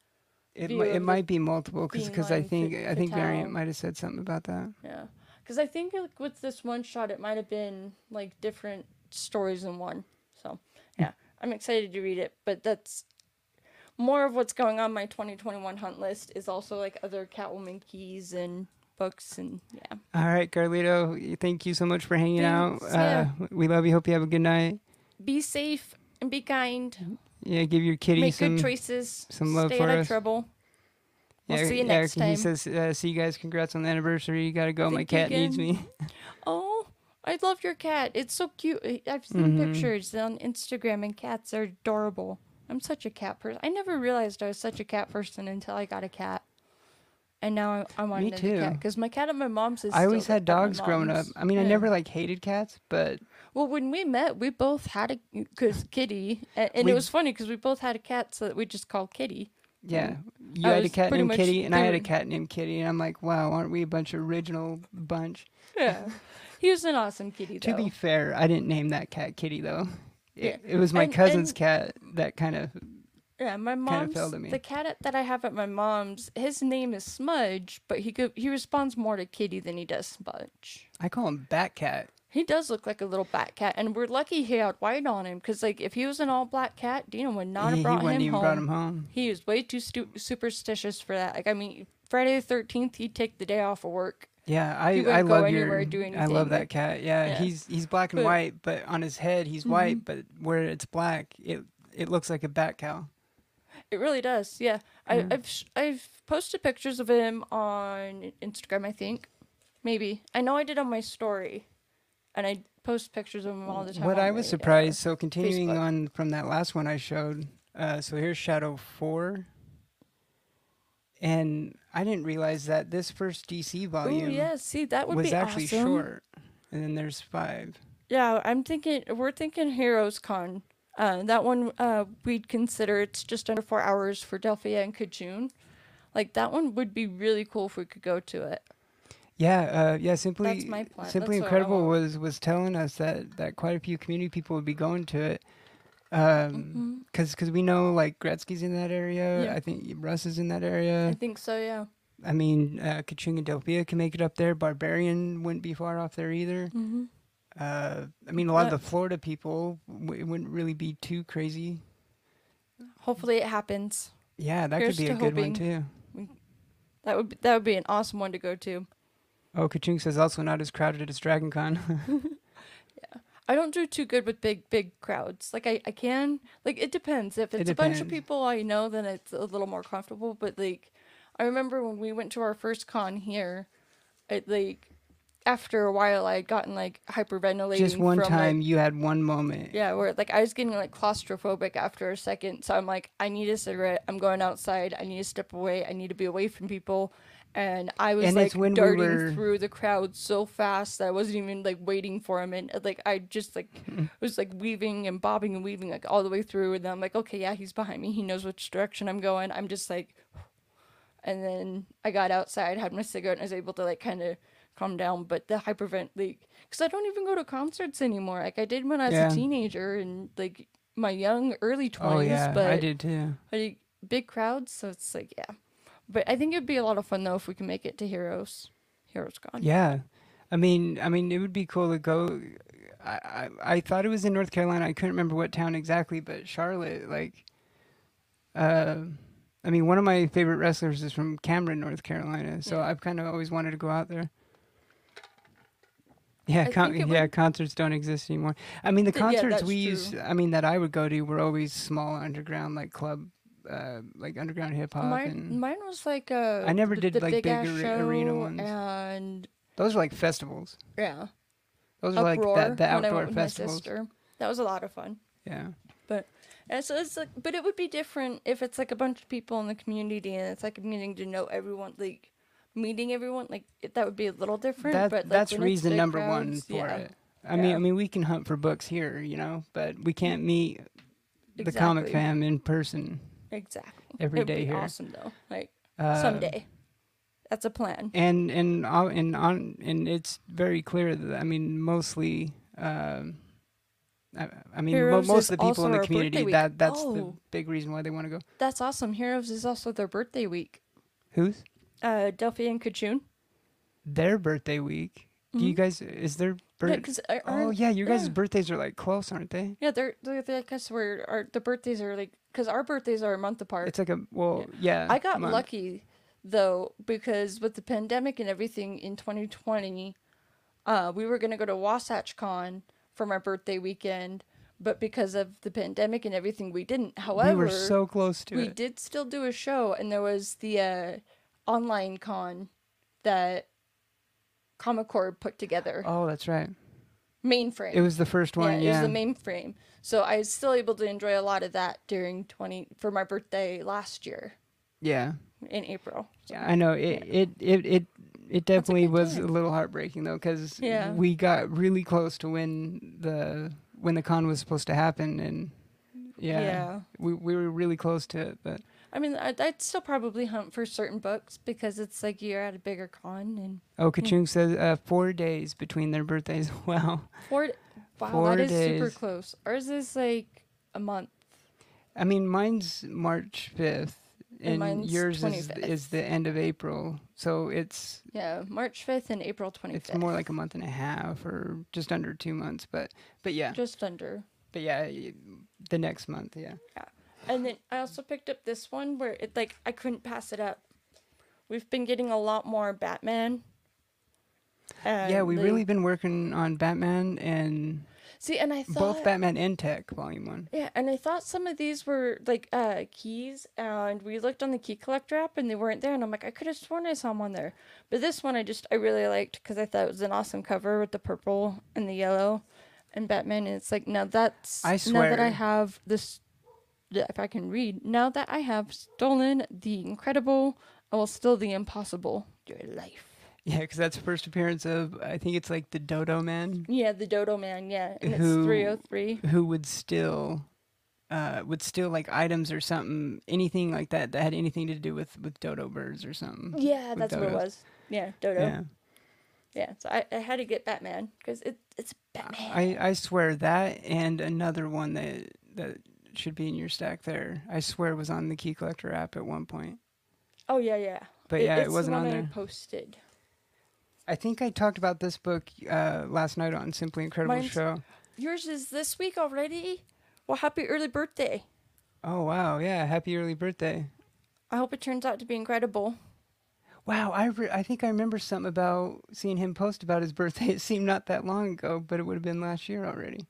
it. View It might be multiple, because because I think I think Variant might have said something about that. Yeah, because I think like, with this one shot, it might have been like different stories in one. So yeah, [laughs] I'm excited to read it. But that's more of what's going on my 2021 hunt list is also like other Catwoman keys and books and yeah. All right, Carlito, thank you so much for hanging Thanks, out. yeah. Uh, we love you. Hope you have a good night. Be safe and be kind. Yeah, give your kitty Make some. good choices. some love Stay for out of trouble. We'll yeah, see you yeah, next He time. says, uh, "See you guys. Congrats on the anniversary. You gotta go. My Thank cat needs me." [laughs] Oh, I love your cat. It's so cute. I've seen Mhm. pictures on Instagram and cats are adorable. I'm such a cat person. I never realized I was such a cat person until I got a cat. And now I, I want Me another cat too. because my cat at my mom's is. I always had dogs growing up. I mean, I never like hated cats, but Well, when we met, we both had a cause Kitty, and, and We- it was funny because we both had a cat, so that we just called Kitty. yeah, you I had a cat named Kitty, and I had a cat named Kitty, and I'm like, wow, aren't we a bunch of original bunch? Yeah, he was an awesome kitty. Though. To be fair, I didn't name that cat Kitty though. It, Yeah. it was my And- cousin's and- cat that kind of. Yeah, my mom's to me. the cat that I have at my mom's. His name is Smudge, but he go, he responds more to Kitty than he does Smudge. I call him Bat Cat. He does look like a little bat cat, and we're lucky he had white on him. Cause like if he was an all black cat, Dina would not he, have he brought wouldn't him even home. brought him home. He is way too stu- superstitious for that. Like I mean, Friday the Thirteenth, he'd take the day off of work. Yeah, I He I go love anywhere your. do I love that like- cat. Yeah, Yeah. he's he's black and But- white, but on his head he's white, mm-hmm. but where it's black, it it looks like a bat cow. It really does. Yeah, I, I've sh- I've posted pictures of him on Instagram. I think, maybe. I know I did on my story, and I post pictures of him all the time. What I was my, uh, surprised, so continuing Facebook. on from that last one I showed, uh, so here's Shadow 4. And I didn't realize that this first DC volume yeah, see that would was be actually awesome. short. And then there's five. Yeah, I'm thinking we're thinking Heroes Con. Uh, that one uh, we'd consider it's just under four hours for Delphia and Kajun. Like that one would be really cool if we could go to it. Yeah, uh, yeah. Simply, That's my plan. simply That's what I incredible want. was was telling us that that quite a few community people would be going to it, um, because we know like Gretzky's in that area. Yeah. I think Russ is in that area. I area. think so. Yeah. I mean, uh, Kachung and Delphia can make it up there. Barbarian wouldn't be far off there either. Mm-hmm. Uh, I mean, a lot of the Florida people w- it wouldn't really be too crazy. Hopefully it happens. Yeah, that Here's could be a good one too. That would be, that would be an awesome one to go to. Oh, Kachung says also not as crowded as Dragon Con. [laughs] yeah, I don't do too good with big big crowds. Like I, I can like it depends. If It it's a bunch of people I know, then it's a little more comfortable. But like, I remember when we went to our first con here, it like after a while I had gotten like hyperventilating. Just one from, time, Like, you had one moment. yeah, where like I was getting like claustrophobic after a second. So I'm like, I need a cigarette. I'm going outside. I need to step away. I need to be away from people. And I was And like when we darting were- through the crowd so fast that I wasn't even like waiting for him. And like I just like [laughs] was like weaving and bobbing and weaving like all the way through. And then I'm like, okay, yeah, he's behind me. He knows which direction I'm going. I'm just like, [sighs] and then I got outside, had my cigarette, and I was able to like kind of calm down. But the hypervent, like, because I don't even go to concerts anymore. Like I did when I was Yeah. a teenager and like my young early twenties. Oh yeah, but I did too. like big crowds, so it's like yeah. But I think it'd be a lot of fun though if we can make it to Heroes. Heroes Con. Yeah, I mean, I mean, it would be cool to go. I, I, I thought it was in North Carolina. I couldn't remember what town exactly, but Charlotte, like, uh, I mean, one of my favorite wrestlers is from Cameron, North Carolina. So Yeah. I've kind of always wanted to go out there. Yeah, con- yeah, would- concerts don't exist anymore. I mean, the Th- yeah, concerts we used, I mean, that I would go to were always small underground, like club, uh, like underground hip hop, Mine, and mine was like a. I never the- did, the like, big are- arena ones. and those are like festivals. yeah, Those are like uproar the when outdoor went with my festivals. That was a lot of fun. Yeah. But And so it's like, but it would be different if it's like a bunch of people in the community and it's like getting to know everyone, like meeting everyone. Like it, that would be a little different. That, but like, that's reason number one for yeah, it. I mean, I mean, we can hunt for books here, you know, but we can't meet the comic fam in person Exactly. every It'd day here. Awesome though. Like Uh, someday. That's a plan. And and uh, and on and it's very clear that I mean, mostly. Um, I, I mean, mo- most of the people in the community that that's the Oh. big reason why they want to go. That's awesome. Heroes is also their birthday week. Who's Uh, Delphi and Kachun. their birthday week? Do you guys is their Yeah, birthday? 'cause oh yeah, your guys' yeah. birthdays are like close, aren't they? Yeah, they're, they're, they I guess we're our the birthdays are like because our birthdays are a month apart. It's like a well, yeah. I got lucky though, because with the pandemic and everything in 2020, uh, we were gonna go to Wasatch Con for my birthday weekend, but because of the pandemic and everything, we didn't. However, we were so close to we it. did still do a show, and there was the uh, online con that Comic Core put together. Oh, that's right. Mainframe. It was the first one. yeah, Yeah. it was the mainframe. So I was still able to enjoy a lot of that during 20 for my birthday last year yeah. in April. Yeah, I know it. It it it it definitely good was time. a little heartbreaking though, because Yeah. we got really close to when the when the con was supposed to happen, and yeah, Yeah. we we were really close to it. But I mean, I'd, I'd still probably hunt for certain books because it's like you're at a bigger con and oh, Kachung says uh, four days between their birthdays. [laughs] Wow. four. Wow, Four that is super close. Ours is like a month. I mean, mine's March fifth, And and, yours is 25th. is the end of April. So it's Yeah, March 5th and April 25th. it's more like a month and a half, or just under two months. But but yeah, just under. but yeah, the next month, yeah. yeah. And then I also picked up this one where it like I couldn't pass it up. We've been getting a lot more Batman. yeah, we've really been working on Batman and see, and I thought both Batman and Tech Volume One. Yeah, and I thought some of these were like uh keys, and we looked on the key collector app, and they weren't there, and I'm like, I could have sworn I saw them on there, but this one I just I really liked because I thought it was an awesome cover with the purple and the yellow, and Batman. And it's like now that's I swear. now that I have this, if I can read now that I have stolen the incredible, I will steal the impossible, your life. Yeah, because that's the first appearance of I think it's like the Dodo Man, Yeah, the Dodo Man. Yeah, and it's Who- 303. who would steal, uh, would steal like items or something, anything like that that had anything to do with with dodo birds or something. Yeah, that's what it was. Yeah, Dodo. Yeah, Yeah, so I, I had to get Batman because it, it's Batman. I I swear that and another one that that should be in your stack there. I swear it was on the Key Collector app at one point, oh yeah, yeah. but yeah, it wasn't the on there. I posted. I think I talked about this book uh, last night on Simply Incredible Mine's- Show. Yours is this week already. Well, happy early birthday. Oh wow, yeah! Happy early birthday! I hope it turns out to be incredible. Wow, I re- I think I remember something about seeing him post about his [laughs] birthday. It seemed not that long ago, but it would have been last year already.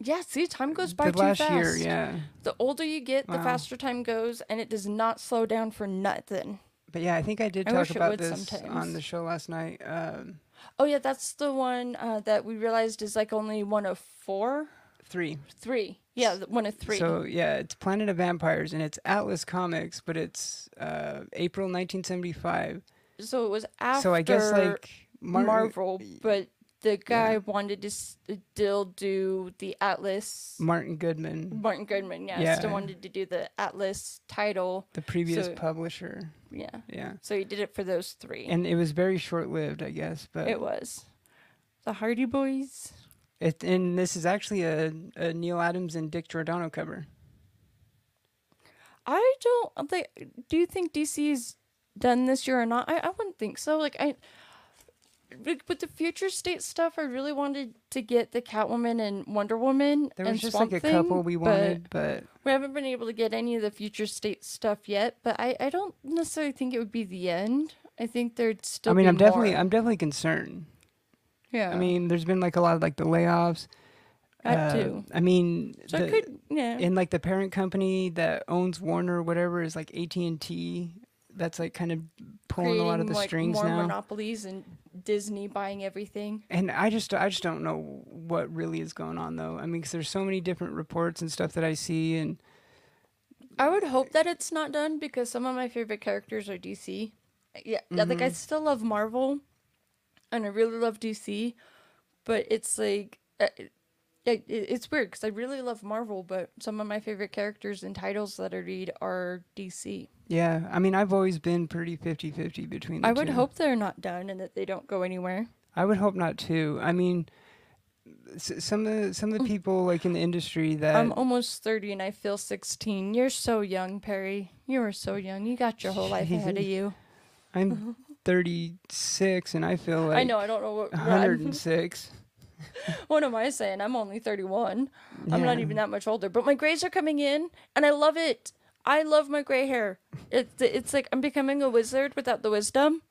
Yeah, see, time goes by the too last fast. year, yeah. The older you get, the Wow. faster time goes, and it does not slow down for nothing. But yeah, I think I did I talk wish it about would this on sometimes. the show last night. Um, Oh yeah, that's the one uh, that we realized is like only one of four, three. three. Yeah, th- one of three. So yeah, it's Planet of Vampires, and it's Atlas Comics, but it's uh, April 1975. So it was after so I guess like Mar- Marvel, but the guy wanted to uh, still do the Atlas. Martin Goodman, Martin Goodman, yeah, Yeah. still wanted to do the Atlas title. the previous so- publisher. Yeah, Yeah, so he did it for those three. and it was very short lived, I guess. But it was the Hardy Boys. It, and this is actually a, a Neal Adams and Dick Giordano cover. I don't like. Do you think DC's done this year or not? I, I wouldn't think so. Like I. With the future state stuff, I really wanted to get the Catwoman and Wonder Woman There and was just Swamp like a Thing, couple we but- wanted, but We haven't been able to get any of the future state stuff yet, but I, I don't necessarily think it would be the end. I think there'd still. I mean, I'm definitely. I'm definitely concerned. yeah. I mean, there's been like a lot of like the layoffs. that Uh, too. I mean, So the, could, yeah. and like the parent company that owns Warner or whatever is like AT and T. That's like kind of pulling a lot of the like, strings more now. monopolies and Disney buying everything. and I just I just don't know what really is going on though. I mean, because there's so many different reports and stuff that I see, and I would hope that it's not done because some of my favorite characters are DC. Yeah, yeah, like I Mm-hmm. still love Marvel, and I really love DC, but it's like. It, it- it's weird because I really love Marvel, but some of my favorite characters and titles that I read are DC. yeah, I mean, I've always been pretty 50-50 between. The I would two. hope they're not done and that they don't go anywhere. I would hope not too. I mean, s- some of the some of the mm. people like in the industry that I'm almost 30 and I feel 16. You're so young, Perry. You are so young. You got your whole life ahead of you. I'm [laughs] 36 and I feel like I know. I don't know what. 106. [laughs] [laughs] what am I saying? I'm only 31. I'm not even that much older. But my grays are coming in and I love it. I love my gray hair. It's it's like I'm becoming a wizard without the wisdom.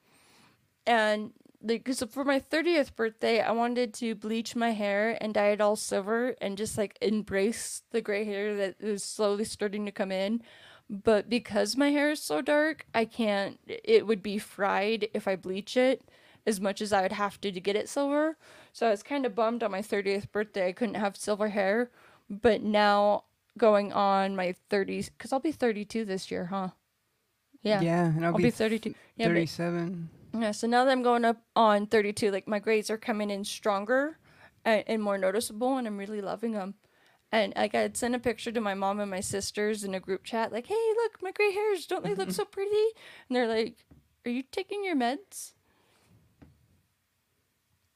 And like, cause for my thirtieth birthday, I wanted to bleach my hair and dye it all silver and just like embrace the gray hair that is slowly starting to come in. But because my hair is so dark, I can't. It would be fried if I bleach it as much as I would have to to get it silver. So I was kind of bummed on my 30th birthday I couldn't have silver hair. But now going on my 30s, because I'll be 32 this year, huh? Yeah. Yeah, and I'll, I'll be, be 32. Yeah, but- 37. yeah, so now that I'm going up on 32, like my grades are coming in stronger and, and more noticeable, and I'm really loving them. And like I had sent a picture to my mom and my sisters in a group chat, like, "Hey, look, my gray hairs! Don't they look [laughs] so pretty?" And they're like, "Are you taking your meds?"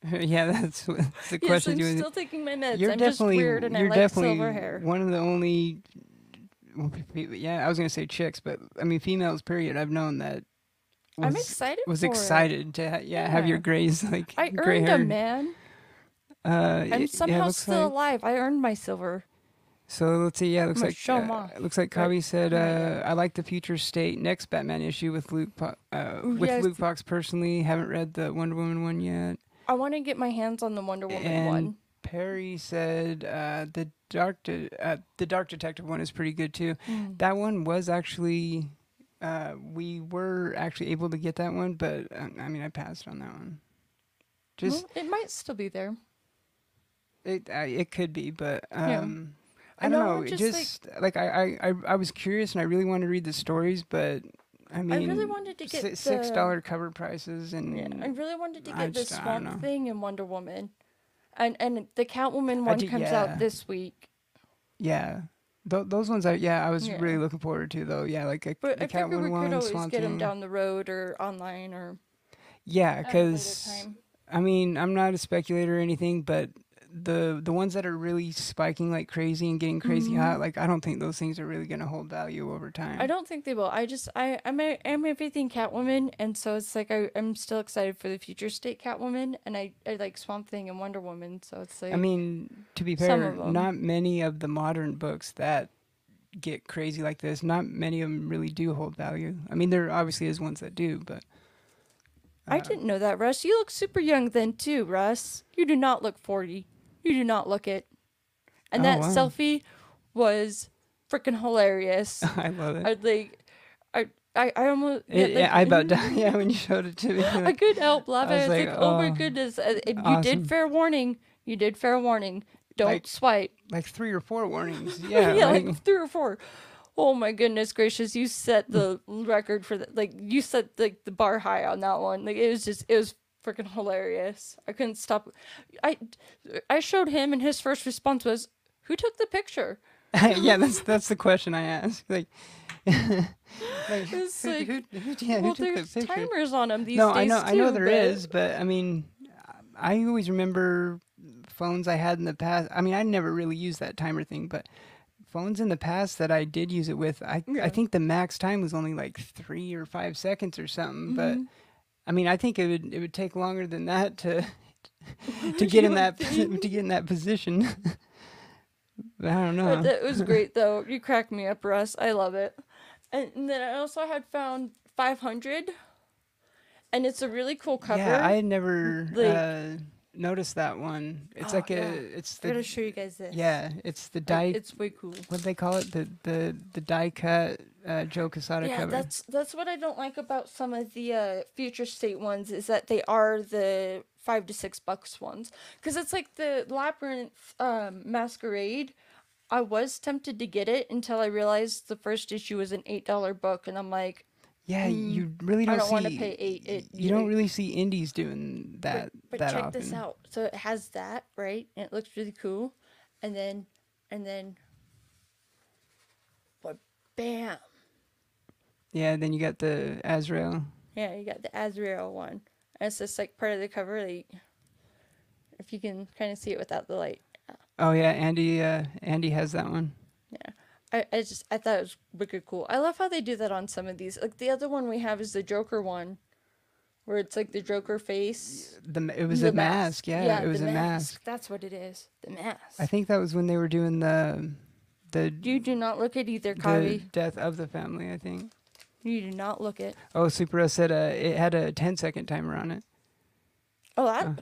[laughs] yeah, that's, that's the [laughs] Yes, question. I'm you still taking my meds. you're I'm just definitely weird, and I you're like definitely silver hair. one of the only. well, pe- pe- Yeah, I was gonna say chicks, but I mean females. Period. I've known that. I'm excited. Was for it. excited to ha- yeah, have your grays [laughs] like I gray earned them, man. Uh, I'm y- yeah, somehow still like- alive. I earned my silver. So let's see. Yeah, it looks like show uh, off. it looks like Right. Said, uh, "I like the future state next Batman issue with Luke po- uh, Ooh, with yes. Luke Fox personally. Haven't read the Wonder Woman one yet." I want to get my hands on the Wonder Woman And one. Perry said uh, the dark De- uh, the Dark Detective one is pretty good too. Mm. That one was actually uh, we were actually able to get that one, but uh, I mean I passed on that one. Just Well, it might still be there. it uh, it could be, but Yeah. um, I I, don't know, know. it just, like- like, I, I I I was curious and I really wanted to read the stories, but I mean I really wanted to get si- six dollar cover prices and Yeah, I really wanted to get the just- don't Swamp. Thing and Wonder Woman, and and the Catwoman one do- comes yeah. out this week. yeah. Th- those ones I yeah I was Yeah. really looking forward to though yeah like a, But the I we Catwoman could one always Swamp get them Thing. down the road or online or yeah at a later because. I mean, I'm not a speculator or anything, but the the ones that are really spiking like crazy and getting crazy Mhm. hot, like I don't think those things are really gonna hold value over time. I don't think they will. I just I I'm a, I'm everything Catwoman, and so it's like I I'm still excited for the future state Catwoman, and I I like Swamp Thing and Wonder Woman, so it's like I mean, to be fair, not many of the modern books that get crazy like this, not many of them really do hold value. I mean, there obviously is ones that do, but I uh, didn't know that, Russ. You look super young then too, Russ. You do not look 40. You do not look it. And Oh, that wow. selfie was freaking hilarious. [laughs] I love it. I'd like I I, I almost It- like, I about [laughs] died. [laughs] Yeah, when you showed it to me. I couldn't help laughing. I was, like, oh, my oh, goodness. Uh, uh, You awesome. did fair warning. You did fair warning. Don't Like, swipe. like three or four warnings. Yeah, Yeah, like, like, three or four. Oh my goodness gracious! You set the record for that. Like you set like the bar high on that one. Like it was just it was freaking hilarious. I couldn't stop. I I showed him, and his first response was, "Who took the picture?" [laughs] yeah, that's that's the question I asked. Like, [laughs] like, It's who, like, who, who, yeah, well, there's the picture? timers on them these no, days I know, I know too, there but- is, but I mean, I always remember phones I had in the past. I mean, I never really used that timer thing, but phones in the past that I did use it with, I Yeah. I think the max time was only like three or five seconds or something. But Mhm. I mean, I think it would it would take longer than that to [laughs] to get in that think. [laughs] to get in that position. [laughs] I don't know. That was great though. You cracked me up, Russ. I love it. And, and then I also had found 500, and it's a really cool cover. Yeah, I had never Like- uh, noticed that one. It's Oh, like a, yeah. it's I gotta show you guys this. yeah, it's the die. It's way cool. what do they call it? The the the die cut uh, Joe Quesada yeah, cover. that's that's what I don't like about some of the uh, future state ones is that they are the five to six bucks ones because it's like the labyrinth um, masquerade. I was tempted to get it until I realized the first issue was an eight dollar book, and I'm like, yeah, mm, you really don't, don't see. want to pay eight. It, you don't really see indies doing that But, but that check often. this out. So it has that right, and it looks really cool, and then and then, but bam. Yeah, then you got the Azrael. Yeah, you got the Azrael one. And it's just like part of the cover, like if you can kind of see it without the light. Oh yeah, Andy. Uh, Andy has that one. I, I just I thought it was wicked cool. I love how they do that on some of these. Like the other one we have is the Joker one, where it's like the Joker face. The it was the a mask. Yeah, it was a mask. That's what it is. The mask. I think that was when they were doing the the You do not look at either, the Kavi. death of the family. I think. You do not look it. Oh, Super Russ said uh, it had a 10 second timer on it. Oh, that. Uh.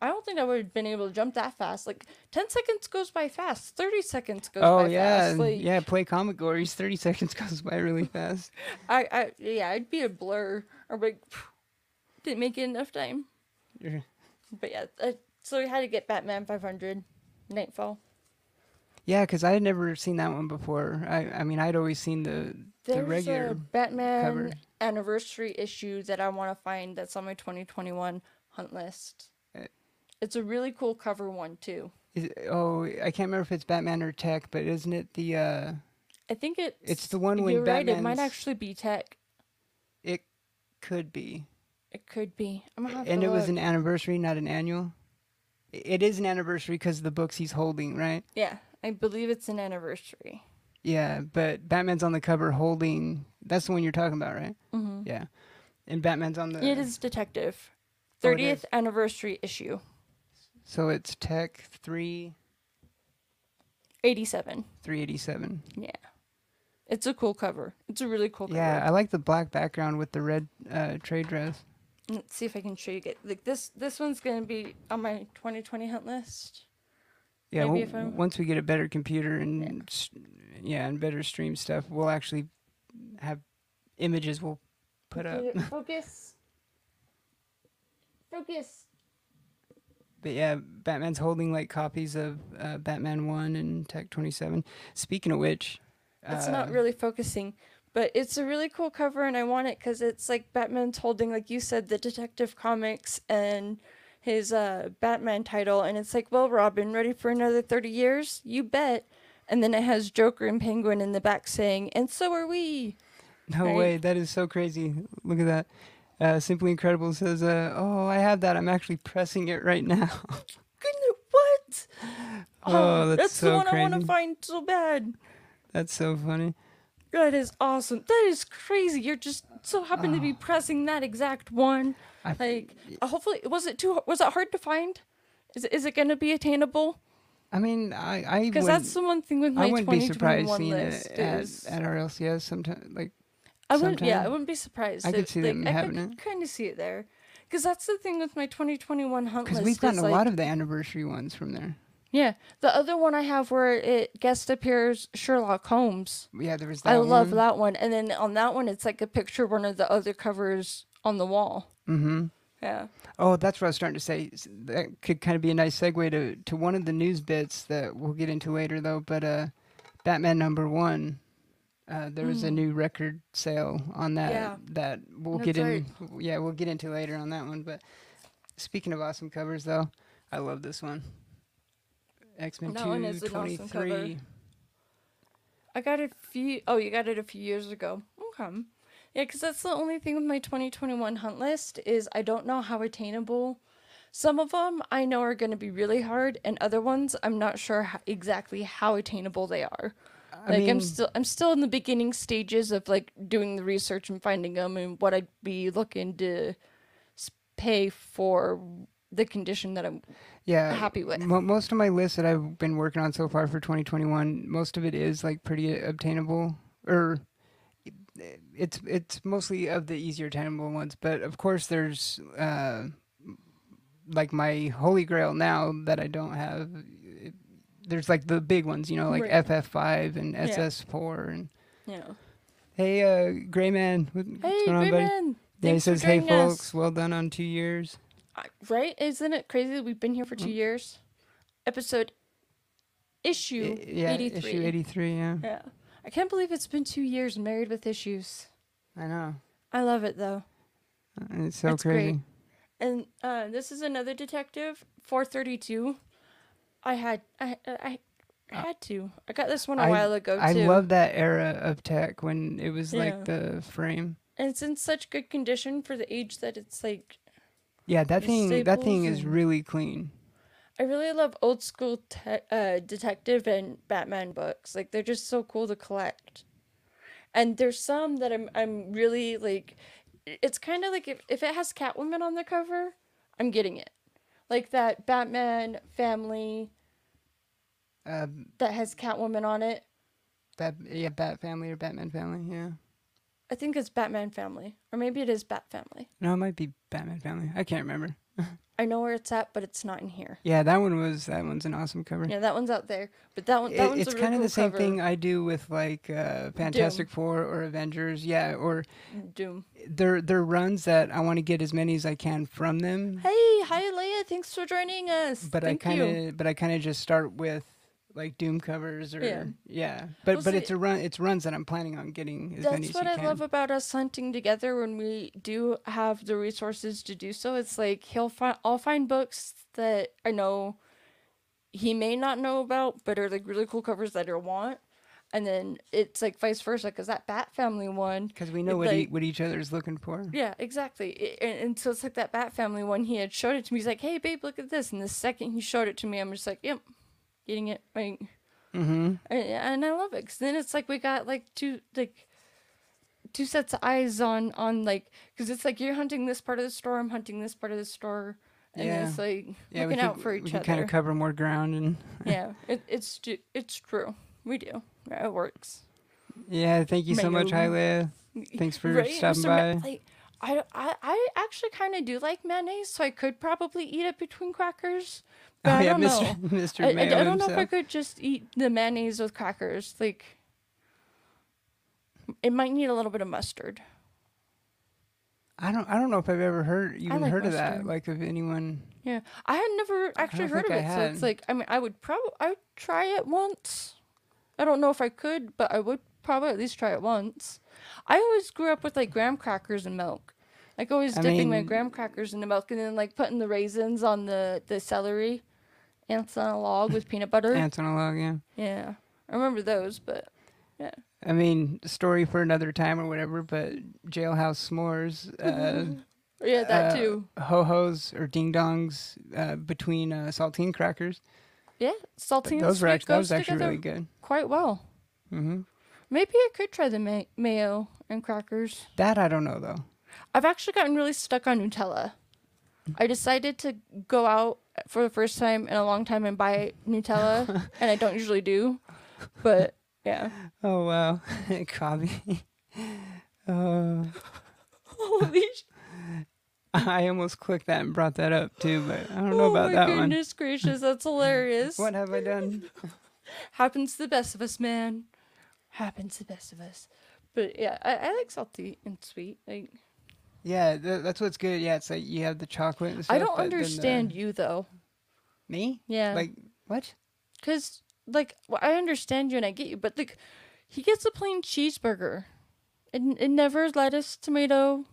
I don't think I would have been able to jump that fast. Like ten seconds goes by fast. Thirty seconds goes oh by yeah, fast. Like, yeah. Play Comic Gories. 30 [laughs] seconds goes by really [laughs] fast. I, I, yeah, I'd be a blur or like, didn't make it enough time. But yeah, uh, so we had to get Batman 500, Nightfall. Yeah, because I had never seen that one before. I, I mean, I'd always seen the the regular. a Batman cover. anniversary issue that I want to find that's on my 2021 hunt list. Uh, It's a really cool cover one too. Is oh, I can't remember if it's Batman or Tech, but isn't it the? uh I think it's It's the one when Batman. you're right. It might actually be Tech. It could be. It could be. I'm gonna have and it was an anniversary, not an annual. It is an anniversary because of the books he's holding, right? Yeah, I believe it's an anniversary. Yeah, but Batman's on the cover holding. That's the one you're talking about, right? Mm-hmm. Yeah, and Batman's on the. It is Detective. Oh, 30th is. anniversary issue. So it's Tech three 87. three eighty seven. Yeah. It's a cool cover. It's a really cool cover. Yeah, I like the black background with the red uh, trade dress. Let's see if I can show you. Get like this. This one's gonna be on my 2020 hunt list. Yeah, Maybe if I'm- once we get a better computer and s yeah. and better stream stuff, we'll actually have images we'll put up. [laughs] Focus. Focus. But yeah, Batman's holding like copies of uh, Batman One and Tech Twenty Seven. Speaking of which, It's uh, not really focusing, but it's a really cool cover, and I want it because it's like Batman's holding, like you said, the Detective Comics and his uh, Batman title, and it's like, well, Robin, ready for another 30 years? You bet. And then it has Joker and Penguin in the back saying, and so are we. No right? way, that is so crazy. Look at that. Uh, Simply Incredible says, uh, "Oh, I have that. I'm actually pressing it right now." [laughs] Goodness, what? Oh, that's the so one I want to find so bad. That's so funny. That is awesome. That is crazy. You're just so happen to be Ah. pressing that exact one. I- Like, uh, hopefully, was it too? Was it hard to find? Is it, is it going to be attainable? I mean, I I Because that's the one thing with my I wouldn't be surprised 2021 seeing list it at, is at our LCS sometime. Like, I wouldn't. Yeah, I wouldn't be surprised. I could if, see like, them I having could kind of see it there. Because that's the thing with my 2021 hunt because we've gotten a like, lot of the anniversary ones from there. Yeah, the other one I have where it guest appears Sherlock Holmes. Yeah, there was that. I love that one, and then on that one, it's like a picture of one of the other covers on the wall. Mm-hmm. Yeah. Oh, that's what I was starting to say. That could kind of be a nice segue to, to one of the news bits that we'll get into later, though. But uh, Batman number one, uh, there was a new record sale on that. Yeah. That we'll That's get in. Yeah, we'll get into later on that one. But speaking of awesome covers, though, I love this one. X Men Two Twenty awesome I got it a few. Oh, you got it a few years ago. Okay. Yeah, because that's the only thing with my 2021 hunt list is I don't know how attainable. Some of them I know are going to be really hard, and other ones I'm not sure how, exactly how attainable they are. I Like mean, I'm still I'm still in the beginning stages of like doing the research and finding them and what I'd be looking to pay for the condition that I'm yeah, happy with. Mo- most of my list that I've been working on so far for 2021, most of it is like pretty obtainable, or it's it's mostly of the easier attainable ones. But of course, there's uh, like my holy grail now that I don't have. It, there's like the big ones, you know, like Right. FF5 and SS4 and you know. hey, uh, Gray Man, what, Hey, going on, man. Yeah, he says, hey, joining us." folks, well done on two years. I- Right? Isn't it crazy that we've been here for two years? Episode issue I- yeah, 83. issue 83. Yeah, Yeah. I can't believe it's been two years married with issues. I know. I love it though. It's so It's great. crazy. And uh, this is another detective, 432. I had I I, had to. I got this one a I- while ago too. I love that era of tech when it was Yeah. like the frame. and it's in such good condition for the age that it's like Yeah, that thing that thing staples is really clean. I really love old school te- uh, detective and Batman books. Like they're just so cool to collect. And there's some that I'm I'm really like. It's kind of like if if it has Catwoman on the cover, I'm getting it. Like that Batman family Um, that has Catwoman on it. That yeah, Bat Family or Batman Family. Yeah. I think it's Batman Family, or maybe it is Bat Family. No, it might be Batman Family. I can't remember. [laughs] I know where it's at, but it's not in here. Yeah, that one was that one's an awesome cover. Yeah, that one's out there, but that one that It- one's it's a kind of really the same thing I do with like uh, Fantastic Four or Avengers. Yeah, or. Doom. they're they're runs that I want to get as many as I can from them. Hey, hi Leia, thanks for joining us. but I kind of but I kind of just start with like Doom covers or Yeah. yeah. But Well, but see- it's a run. It's runs that I'm planning on getting as many That's what I can. love about us hunting together when we do have the resources to do so. It's like he'll find I'll find books that I know he may not know about, but are like really cool covers that he'll want. And then it's like vice versa, because that Bat Family one, Because we know it, what e- what each other's looking for. yeah, exactly. I- and, and so it's like that Bat Family one. He had showed it to me. He's like, "Hey, babe, look at this." And the second he showed it to me, I'm just like, "Yep, getting it." right. Mm-hmm. and, and I love it. Cause then it's like we got like two like two sets of eyes on on like because it's like you're hunting this part of the store, I'm hunting this part of the store, and Yeah. it's like Yeah, looking we out can, for we each can kind of cover more ground and [laughs] yeah, it, it's it's true. We do. Yeah, it works. yeah. Thank you so much. Hylia. Thanks for Right? stopping So, by. Like, I, I, I actually kind of do like mayonnaise, so I could probably eat it between crackers. But oh I yeah, don't Mr. know. [laughs] Mr. I, I, I don't know if I could just eat the mayonnaise with crackers. Like, it might need a little bit of mustard. I don't. I don't know if I've ever heard even like heard of that. Like of anyone. Yeah, I had never actually heard of it, so it's like I mean, I would probably I would try it once. I don't know if I could, but I would probably at least try it once. I always grew up with like graham crackers and milk, like always I dipping my mean- graham crackers in the milk and then like putting the raisins on the the celery, ants on a log with peanut butter. Ants on a log. Yeah. yeah, I remember those, but yeah, I mean, story for another time or whatever. But jailhouse s'mores. [laughs] Uh, yeah, that uh, too. Ho hos or ding dongs uh, between uh, saltine crackers. Yeah, saltine and those were actually was actually really good. quite well. hmm Maybe I could try the ma- mayo and crackers. That I don't know though. I've actually gotten really stuck on Nutella. I decided to go out for the first time in a long time and buy Nutella, [laughs] and I don't usually do. But yeah, Oh wow, [laughs] coffee. Oh, [laughs] uh. holy sh- I almost clicked that and brought that up too, but I don't know oh about that one. Oh my goodness gracious, that's hilarious. What have I done? Happens to the best of us, man. Happens to the best of us. But yeah, I, I like salty and sweet. Like Yeah, th- that's what's good. Yeah, it's like you have the chocolate and stuff. I don't but then the- understand you though. me. Yeah, Like what? Cause like well, I understand you and I get you, but like he gets a plain cheeseburger. It, it never lettuce, tomato.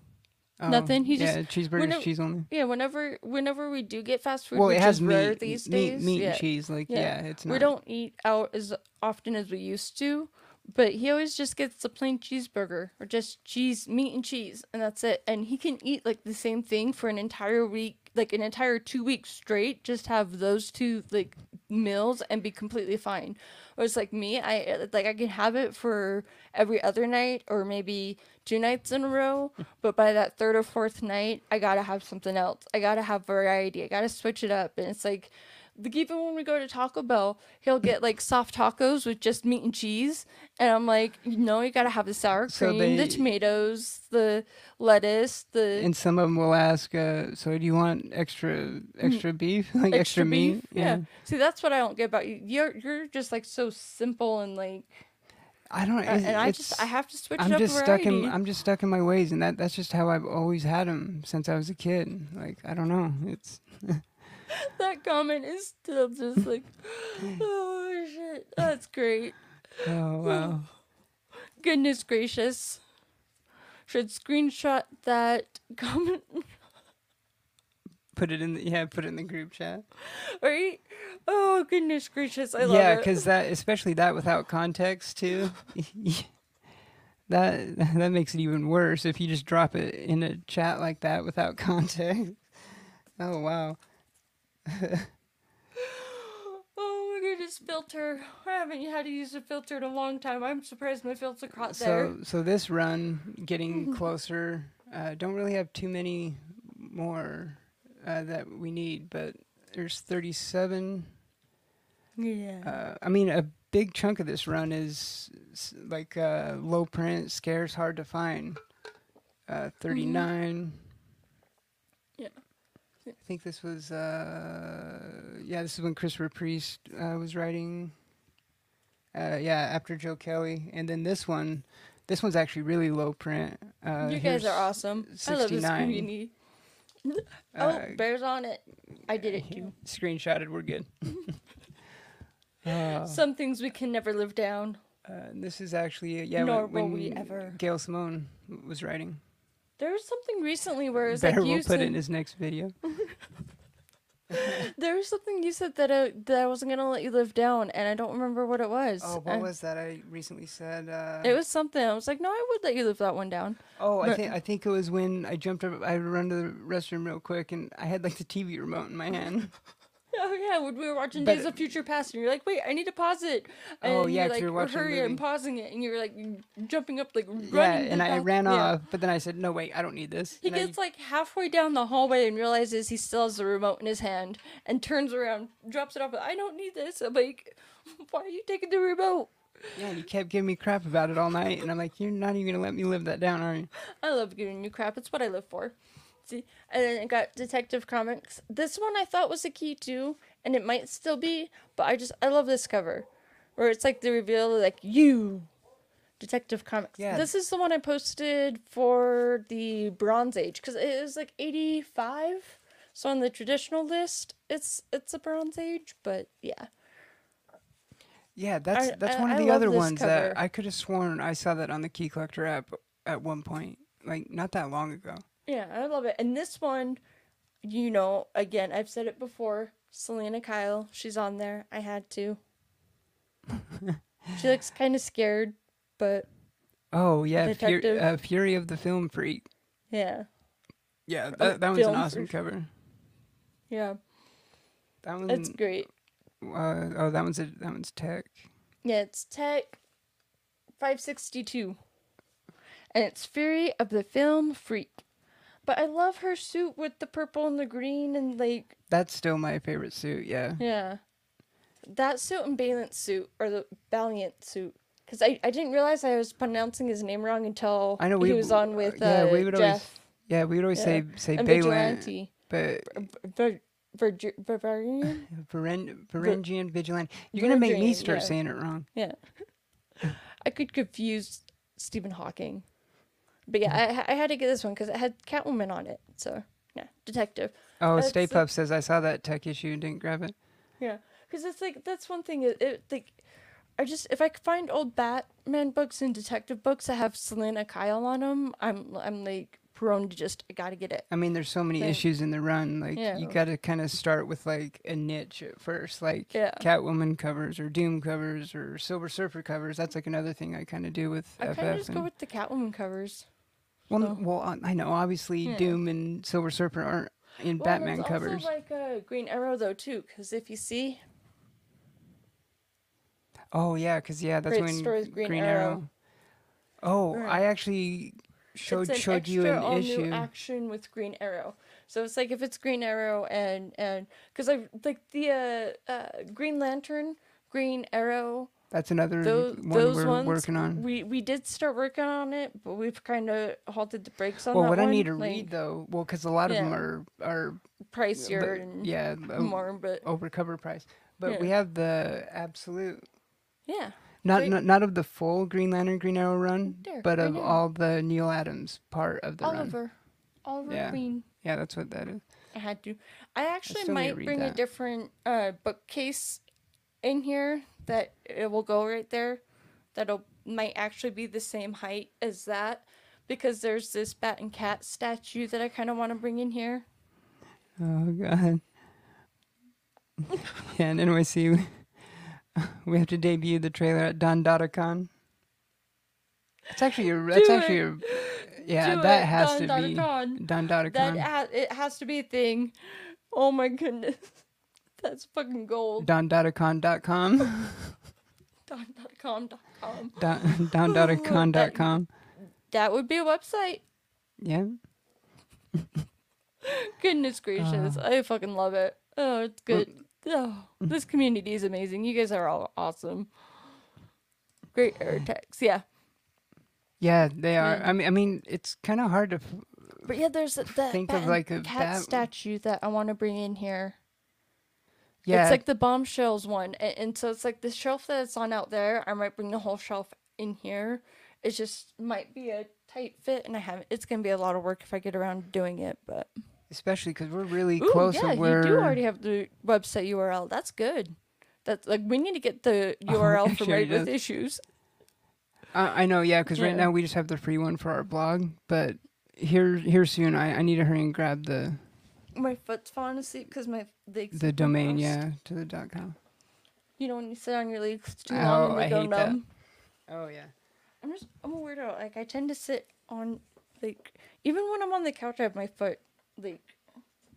Oh, Nothing, he yeah, just- cheeseburgers, whenever- cheese only. Yeah, whenever whenever we do get fast food, Well, which it has is meat, rare these meat, days. meat yeah. and cheese. Like Yeah. yeah, it's not. We don't eat out as often as we used to, but he always just gets a plain cheeseburger or just cheese, meat and cheese, and that's it. And he can eat like the same thing for an entire week, like an entire two weeks straight. Just have those two like meals and be completely fine. Or it's like me, I like I can have it for every other night or maybe two nights in a row, but by that third or fourth night, I gotta have something else. I gotta have variety. I gotta switch it up, and it's like like even when we go to Taco Bell, he'll get like soft tacos with just meat and cheese, and I'm like, you know, you gotta have the sour So cream, they- the tomatoes, the lettuce, the And some of them will ask, uh, "So do you want extra extra beef, [laughs] like extra, meat?" beef. Yeah. See, that's what I don't get about you. You're you're just like so simple and like, I don't. uh, and I just I have to switch I'm just variety. stuck in. I'm just stuck in my ways, and that that's just how I've always had them since I was a kid. Like I don't know. It's [laughs] [laughs] that comment is still just like, [sighs] oh shit, that's great. oh wow. [sighs] Goodness gracious. Should screenshot that [laughs] comment Put it in the yeah. Put it in the group chat. right? Oh goodness gracious, I love yeah, it. because that especially that without context too. [laughs] that that makes it even worse if you just drop it in a chat like that without context. Oh wow. [laughs] Oh my goodness, filter. I haven't had to use a filter in a long time. I'm surprised my filter caught there. So so this run getting [laughs] closer. Uh, don't really have too many more uh, that we need, but there's 37. Yeah. Uh, I mean, a big chunk of this run is like uh, low print, scarce, hard to find. Uh, 39. Yeah. I think this was, uh, yeah, this is when Christopher Priest uh, was writing. Uh, yeah, after Joe Kelly. And then this one, this one's actually really low print. Uh, you guys are awesome. I love this 69. community. [laughs] uh, oh, bears on it. I did it too. [laughs] Screenshotted, we're good. Uh, [laughs] Some things we can never live down. Uh, this is actually uh, yeah Nor when, will we ever. Gail Simone was writing. There was something recently where it's Bear like will you put it in said, his next video. [laughs] there was something you said that uh, that I wasn't gonna let you live down, and I don't remember what it was. Oh, what And was that? I recently said. Uh, It was something. I was like, no, I would let you live that one down. Oh, I but- think I think it was when I jumped up. I had to run to the restroom real quick, and I had like the TV remote in my hand. [laughs] [laughs] Oh yeah, when we were watching But- Days of Future Past, and you're like, wait, I need to pause it. Oh, and Oh, yeah, you're like, you were watching hurry. I'm pausing it, and you're like jumping up, like running. yeah, and I ran yeah. off, but then I said, "No, wait, I don't need this." He And I- gets like halfway down the hallway and realizes he still has the remote in his hand, and turns around, drops it off. I don't need this. I'm like, why are you taking the remote? yeah, and you kept giving me crap about it all night, and I'm like, "You're not even gonna let me live that down, are you?" I love giving you crap. It's what I live for. See, and then I got Detective Comics. This one I thought was a key too, and it might still be, but I just I love this cover, where it's like the reveal like you, Detective Comics. Yeah. This is the one I posted for the Bronze Age because it is like eighty five. So on the traditional list, it's it's a Bronze Age, but yeah. Yeah, that's I- that's I- one of the other ones cover. that I could have sworn I saw that on the Key Collector app at one point, like not that long ago. Yeah, I love it. And this one, you know, again, I've said it before. Selina Kyle, she's on there. I had to. [laughs] she looks kind of scared, but Oh yeah, Fur- Detective. uh, Fury of the Film Freak. yeah, Yeah, that, that one's an awesome Freak. cover. yeah, That one. it's great. Uh, oh, that one's a, that one's tech. Yeah, it's Tech 562. And it's Fury of the Film Freak. But I love her suit with the purple and the green and like That's still my favorite suit. Yeah. Yeah. That suit and Valiant suit, or the Valiant suit. Because I, I didn't realize I was pronouncing his name wrong until I know he was on with uh, yeah we would always yeah we would always Yeah. say say Vigilante. but Ver, ver, Bavarian? Varen- Varangian Vigilante. You're gonna make me start yeah. saying it wrong. Yeah. [laughs] I could confuse Stephen Hawking. But yeah, I, I had to get this one because it had Catwoman on it. So, yeah, detective. Oh, That's Stay Puft says I saw that tech issue and didn't grab it. Yeah, because it's like that's one thing. It, it like, I just if I find old Batman books and detective books that have Selina Kyle on them, I'm I'm like prone to just I gotta get it. I mean, there's so many Thing. issues in the run. Like Yeah. you got to kind of start with like a niche at first, like Yeah. Catwoman covers or Doom covers or Silver Surfer covers. That's like another thing I kind of do with I kind of just go with the Catwoman covers. Well, so- well, I- I know obviously Yeah. Doom and Silver Surfer aren't in Well, Batman there's covers. Also like uh, Green Arrow though too, because if you see, Oh yeah, because yeah, that's Great when Stories, Green Green, Arrow. Oh, Right. I actually showed it's an showed you extra an all issue. new action with Green Arrow. So it's like if it's Green Arrow and and because I like the uh, uh, Green Lantern, Green Arrow, That's another those one those we're ones working on. We we did start working on it, but we've kind of halted the brakes on that. well, that what I need to like, read though, well, because a lot of them are are pricier but- and yeah more, but over cover price. But Yeah. we have the absolute yeah, not, not not of the full Green Lantern Green Arrow run, There, but right of all the Neal Adams part of the run. Oliver, Oliver Yeah. Queen. Yeah, that's what that is. I had to. I actually to might bring a different uh, bookcase in here that it will go right there. That'll might actually be the same height as that because there's this bat and cat statue that I kind of want to bring in here. Oh god. [laughs] yeah, and NYC, we, [laughs] we have to debut the trailer at Don.con. It's actually a. That's Do actually a. Yeah, Do that it, has Don to be Dotacon. Don.con. That ha- it has to be a thing. Oh my goodness, that's fucking gold. Don.con.com. Don.com.com. Don- Don.con.com. [laughs] [laughs] That would be a website. Yeah. [laughs] Goodness gracious, Ah. I fucking love it. Oh, it's good. Oh, this community is amazing. You guys are all awesome. Great air [sighs] attacks. Yeah. Yeah, they are. Yeah. I mean, I mean, it's kind of hard to. F- But yeah, there's that, that Think of, like, a cat bat- statue that I want to bring in here. Yeah, It's like the bombshells one. And, and so it's like the shelf that it's on out there. I might bring the whole shelf in here. It just might be a tight fit, and I haven't. It's gonna be a lot of work if I get around doing it. But especially because we're really Ooh, close yeah, to where. you do already have the website URL. That's good. That's like we need to get the [laughs] Oh, URL it for sure Married with. Issues. Uh, I know, yeah, because right now we just have the free one for our blog, but here, here soon, I, I need to hurry and grab the My foot's falling asleep because my legs. the domain, yeah, to the dot com. You know when you sit on your legs too Oh, long and they I go hate that. Oh yeah. I'm just I'm a weirdo. Like I tend to sit on like even when I'm on the couch, I have my foot like.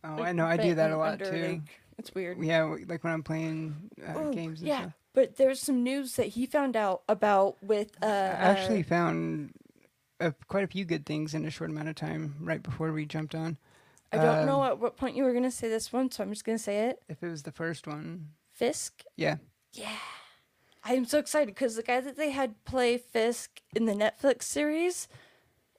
Oh, like, I know. I do that a lot under, too. like, it's weird. Yeah, like when I'm playing uh, Ooh, games and yeah, stuff. but there's some news that he found out about with uh. I actually uh, found uh, quite a few good things in a short amount of time right before we jumped on. I don't know um, at what point you were gonna say this one, so I'm just gonna say it. If it was the first one, Fisk. yeah. Yeah. I'm so excited because the guy that they had play Fisk in the Netflix series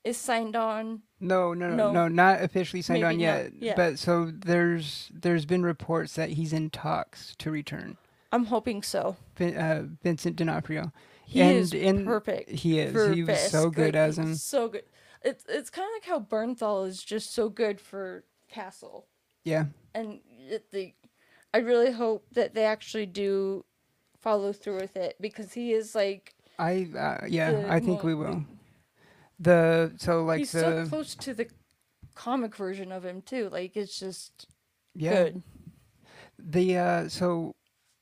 is signed on. No, no, no, No. no, not officially signed on Maybe not, yet. yeah. But so there's there's been reports that he's in talks to return. I'm hoping so. Vin, uh, Vincent D'Onofrio. He And is in- perfect. He is. He was so good as him. So good. It's it's kind of like how Bernthal is just so good for Castle, Yeah. and it, the I really hope that they actually do follow through with it because he is like I uh, yeah. I think mo- we will. The so like he's the so close to the comic version of him too. Like it's just yeah good. the uh so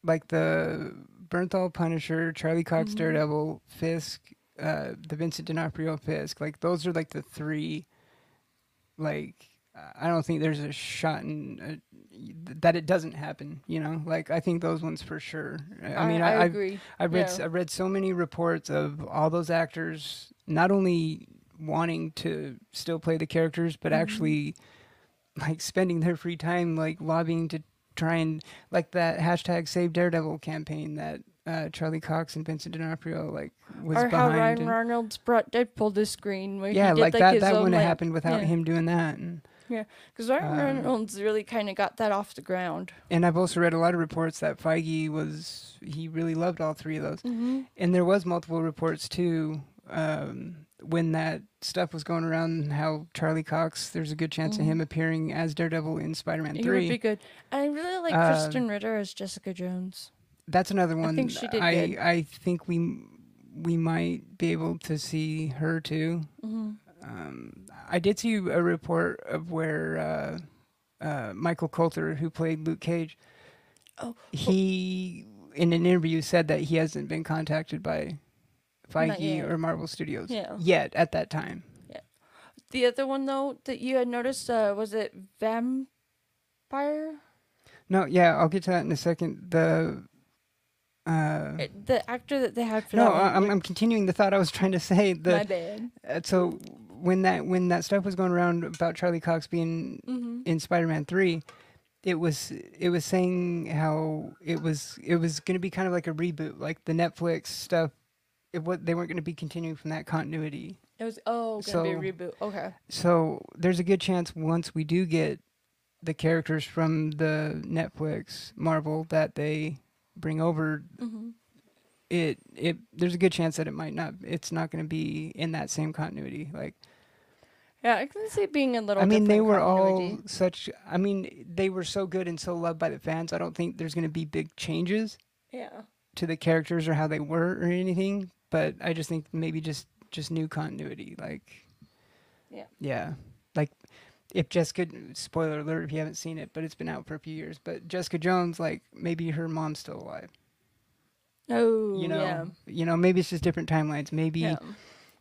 like the Bernthal Punisher, Charlie Cox Mhm. Daredevil, Fisk, uh the Vincent D'Onofrio Fisk. Like those are like the three. Like I don't think there's a shot in uh, that it doesn't happen. You know, like I think those ones for sure. I, I mean, I, I, I've agree. I've read Yeah. I read so many reports of all those actors not only wanting to still play the characters, but Mhm. actually like spending their free time like lobbying to try and like that hashtag Save Daredevil campaign that uh, Charlie Cox and Vincent D'Onofrio like was or how behind. Ryan and- Reynolds brought Deadpool to screen. Where yeah, he did, like, like, that that wouldn't like, have happened without yeah. him doing that. And Because Ryan Um, Reynolds really kind of got that off the ground. and I've also read a lot of reports that Feige was he really loved all three of those. Mm-hmm. And there was multiple reports too um, when that stuff was going around how Charlie Cox there's a good chance of him appearing as Daredevil in Spider-Man He would be good. I really like Um, Krysten Ritter as Jessica Jones. That's another one. think she did I good. I think we we might be able to see her too. Mm-hmm. Um, I did see a report of where uh, uh, Michael Colter, who played Luke Cage, Oh, he in an interview said that he hasn't been contacted by Feige or Marvel Studios Yeah. yet at that time. The other one though that you had noticed uh, was it Vampire? No, yeah, I'll get to that in a second. The uh, the actor that they had for no, I'm I'm continuing the thought I was trying to say. My bad. uh, so when that when that stuff was going around about Charlie Cox being Mm-hmm. in Spider-Man Three, it was it was saying how it was it was going to be kind of like a reboot, like the Netflix stuff. It what they weren't going to be continuing from that continuity. It was oh gonna So- be a reboot. Okay. So there's a good chance once we do get the characters from the Netflix Marvel that they bring over, Mm-hmm. it it there's a good chance that it might not it's not going to be in that same continuity. Like Yeah, I can see it being a little. I mean, they were all such. I mean, they were so good and so loved by the fans. I don't think there's going to be big changes Yeah. to the characters or how they were or anything. But I just think maybe just just new continuity. Like, Yeah. yeah, if Jessica. Spoiler alert if you haven't seen it, but it's been out for a few years. But Jessica Jones, like maybe her mom's still alive. Oh. You know, Yeah. you know, maybe it's just different timelines. Maybe yeah.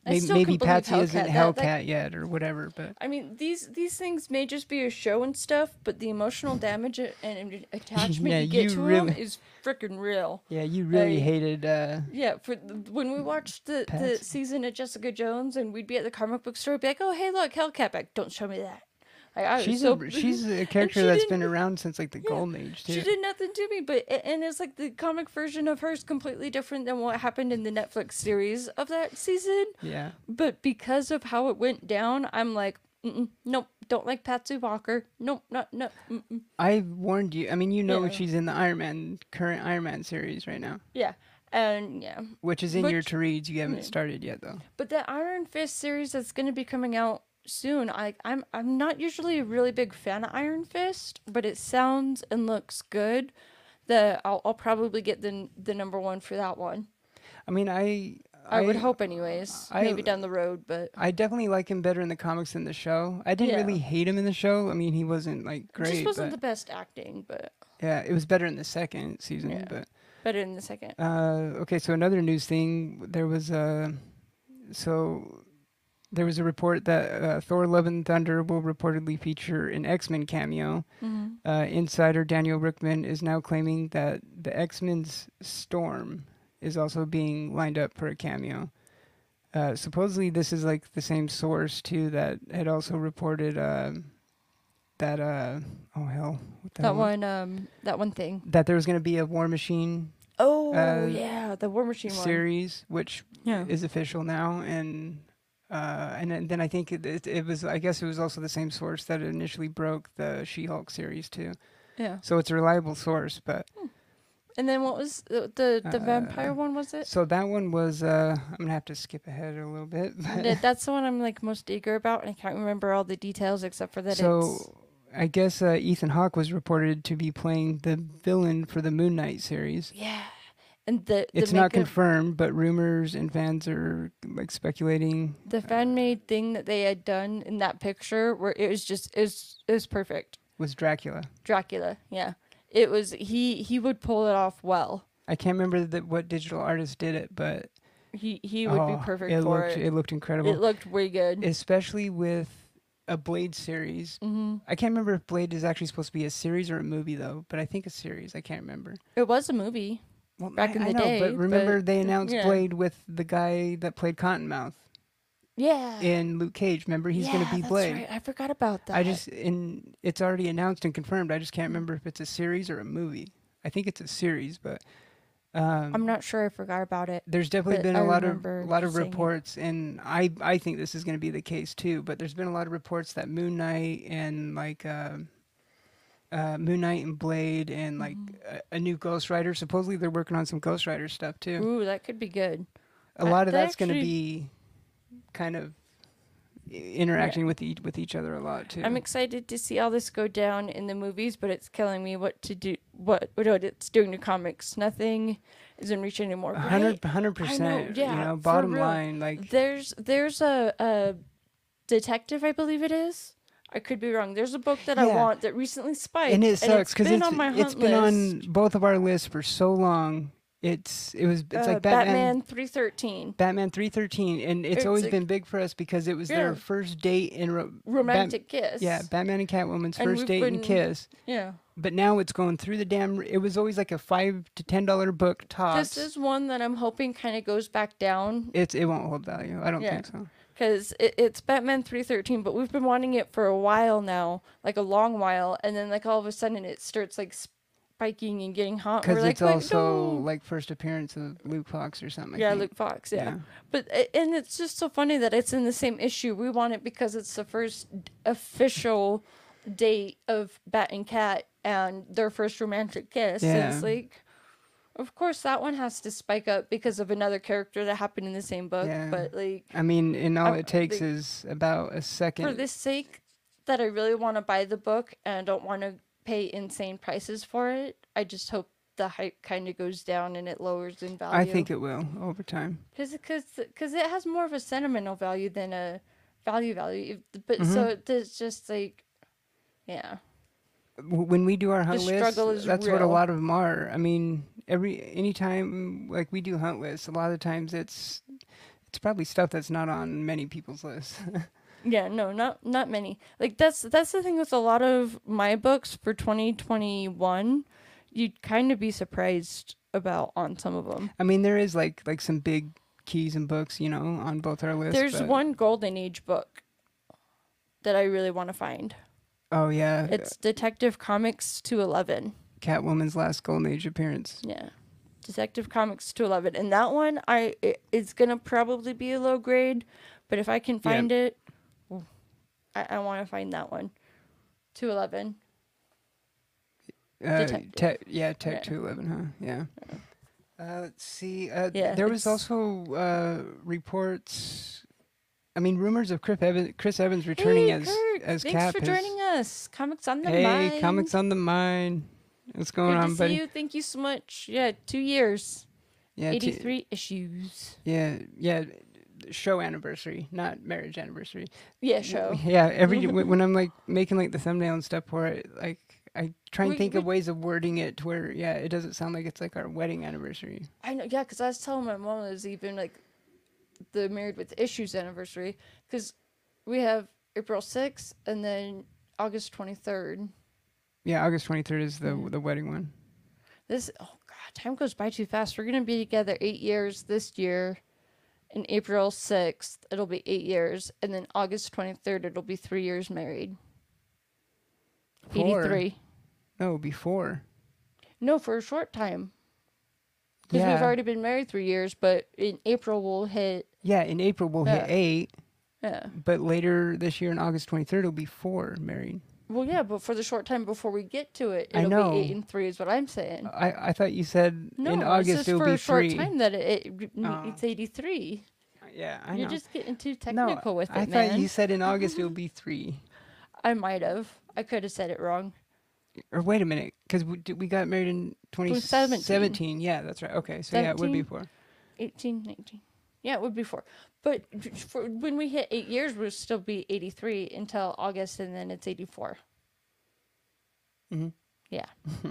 Maybe, maybe Patsy isn't Hellcat. That- yet or whatever. But I mean, these these things may just be a show and stuff, but the emotional damage and, [laughs] attachment Yeah, you get you to really- them is freaking real. yeah, you really hated. uh Yeah, for when we watched the, the season of Jessica Jones, and we'd be at the comic book store, be like, "Oh, hey, look, Hellcat back! Don't show me that." I, I she's so, a [laughs] she's a character that's been around since like the Yeah, golden age too. She did nothing to me, but and it's like the comic version of her is completely different than what happened in the Netflix series of that season. yeah. But because of how it went down, I'm like, Mm-mm, nope, don't like Patsy Walker. Nope, not no. Mm-mm. I warned you. I mean, you know Yeah. she's in the Iron Man current Iron Man series right now, Yeah, and yeah, which is in your to reads. You haven't yeah. started yet though. but the Iron Fist series that's going to be coming out soon. I I'm I'm not usually a really big fan of Iron Fist, but it sounds and looks good. That I'll I'll probably get the the number one for that one. I mean, I I, would hope, anyways. I- maybe down the road, but I definitely like him better in the comics than the show. I didn't Yeah. really hate him in the show. I mean, he wasn't like great, just wasn't the best acting. But yeah, it was better in the second season. Yeah. But better in the second. uh, okay, so another news thing. There was a so there was a report that uh, Thor: Love and Thunder will reportedly feature an X Men cameo. hmm Uh, insider Daniel Richtman is now claiming that the X Men's Storm is also being lined up for a cameo. Uh, supposedly, this is like the same source too that had also reported um that uh oh hell That hell- one, um, that one thing. that there was going to be a War Machine Oh Uh, yeah, the War Machine one. series, which Yeah. is official now, and uh, and then- I think it, it, it was I guess it was also the same source that initially broke the She-Hulk series too. Yeah. So it's a reliable source, but And then what was the the, the Uh, vampire one? Was it? so that one was uh I'm gonna have to skip ahead a little bit. But That's the one I'm like most eager about, and I can't remember all the details except for that it's so I guess uh, Ethan Hawke was reported to be playing the villain for the Moon Knight series. yeah. And the, the It's not confirmed, but rumors and fans are like speculating. the fan made thing that they had done in that picture where it was just it was it was perfect. Was Dracula? Dracula, yeah. It was he he would pull it off well. I can't remember that what digital artist did it, but He he would oh, be perfect it for looked, it. It looked incredible, It looked way good. especially with a Blade series. hmm I can't remember if Blade is actually supposed to be a series or a movie though, but I think a series. I can't remember. It was a movie. Well, Back I, in I the know, day, but remember but- they announced yeah. Blade with the guy that played Cottonmouth Yeah. in Luke Cage. Remember, he's gonna be that's Blade. right. I forgot about that. I just in it's already announced and confirmed. I just can't remember if it's a series or a movie. I think it's a series, but um, I'm not sure I forgot about it. there's definitely been I a lot of a lot of seeing it. reports, and I I think this is going to be the case too. But there's been a lot of reports that Moon Knight and like. um uh, Moon Knight and Blade and like Mm-hmm. a, a new Ghost Rider. Supposedly they're working on some Ghost Rider stuff too. Ooh, that could be good. a I- lot of that's going to be kind of interacting with each with each other a lot too. I'm excited to see all this go down in the movies, but it's killing me what to do. What what it's doing to comics. Nothing isn't reaching anymore. A Right? hundred hundred percent. yeah, you know, bottom line, like There's there's a, a detective, I believe it is. I could be wrong. There's a book that I want that recently spiked, and it sucks because it's, on my hunt it's been on both of our lists for so long. It's it was it's uh, like Batman Batman three thirteen. Batman three thirteen, and it's, It's always like- been big for us because it was Yeah. their first date in ro- Romantic kiss. yeah, Batman and Catwoman's And first date and kiss. Yeah. But now it's going through the damn. It was always like a five to ten dollar book tops. This is one that I'm hoping kind of goes back down it's it won't hold value. I don't Yeah. think so. Because it, it's Batman 313, but we've been wanting it for a while now, like a long while, and then like all of a sudden it starts like spiking and getting hot. Because We're like, it's also no." like first appearance of Luke Fox or something. Yeah. Luke Fox, yeah. But and it's just so funny that it's in the same issue. We want it because it's the first official date of Bat and Cat and their first romantic kiss. Yeah. it's like, of course, that one has to spike up because of another character that happened in the same book. Yeah. But like, I mean, and all I'm- it takes the- is about a second. for this sake that I really want to buy the book and I don't want to pay insane prices for it, I just hope the hype kind of goes down and it lowers in value. I think it will over time. because because it has more of a sentimental value than a value value. But Mm-hmm. so it's just like, yeah, When we do our hunt is that's what a lot of them are. I mean, every anytime like we do hunt lists, a lot of times it's it's probably stuff that's not on many people's lists. [laughs] yeah, no, not not many. Like that's that's the thing with a lot of my books for 2021. You'd kind of be surprised about on some of them. I mean, there is like like some big keys and books, you know, on both our lists. There's but- one golden age book that I really want to find. Oh yeah, It's Detective Comics 211. Catwoman's last Golden Age appearance. Yeah. Detective Comics 211. And that one I it, it's going to probably be a low grade, but if I can find it I, I want to find that one. 211. Uh, tech, yeah, Tech Yeah. two eleven, huh? Yeah. Uh, let's see. Uh, Yeah, there was also uh, reports. I mean, rumors of Chris Evans, Chris Evans returning hey, as Kurt, as thanks Cap. for has- joining us. Comics on the hey, mind. comics on the mind. What's going Good on, to buddy? see you. Thank you so much. Yeah, 2 years. Yeah, t- 83 issues. yeah, yeah. Show anniversary, not marriage anniversary. Yeah, show. [laughs] Yeah, every [laughs] when I'm like making like the thumbnail and stuff for it, like I try and We- think of ways of wording it to where yeah, it doesn't sound like it's like our wedding anniversary. I know, yeah, because I was telling my mom it was even like the Married with Issues anniversary because we have April 6th and then August 23rd. Yeah, August 23rd is the the wedding one. This, oh God, time goes by too fast. We're going to be together eight years this year. In April 6th, it'll be eight years. And then August 23rd, it'll be three years married. Four. 83. No, before. No, for a short time. Because Yeah. we've already been married three years, but in April we'll hit, Yeah, in April we'll Yeah. hit eight, yeah. but later this year in August 23rd it'll be four married. Well, yeah, but for the short time before we get to it, I it'll know. be eight and three, is what I'm saying. I, I thought you said No, in August it'll for be a short three. time that it, it Oh. it's 83. Yeah, I You're know. just getting too no, technical with it, I man. thought you said in [laughs] August it'll be three. I might have. I could have said it wrong. Or wait a minute, because we, we got married in 2017. 2017. Yeah, that's right. Okay, so yeah, it would be four. 18, 19. Yeah, it would be four. But for, when we hit eight years, we'll still be 83 until August, and then it's 84. Mhm. Yeah. [laughs]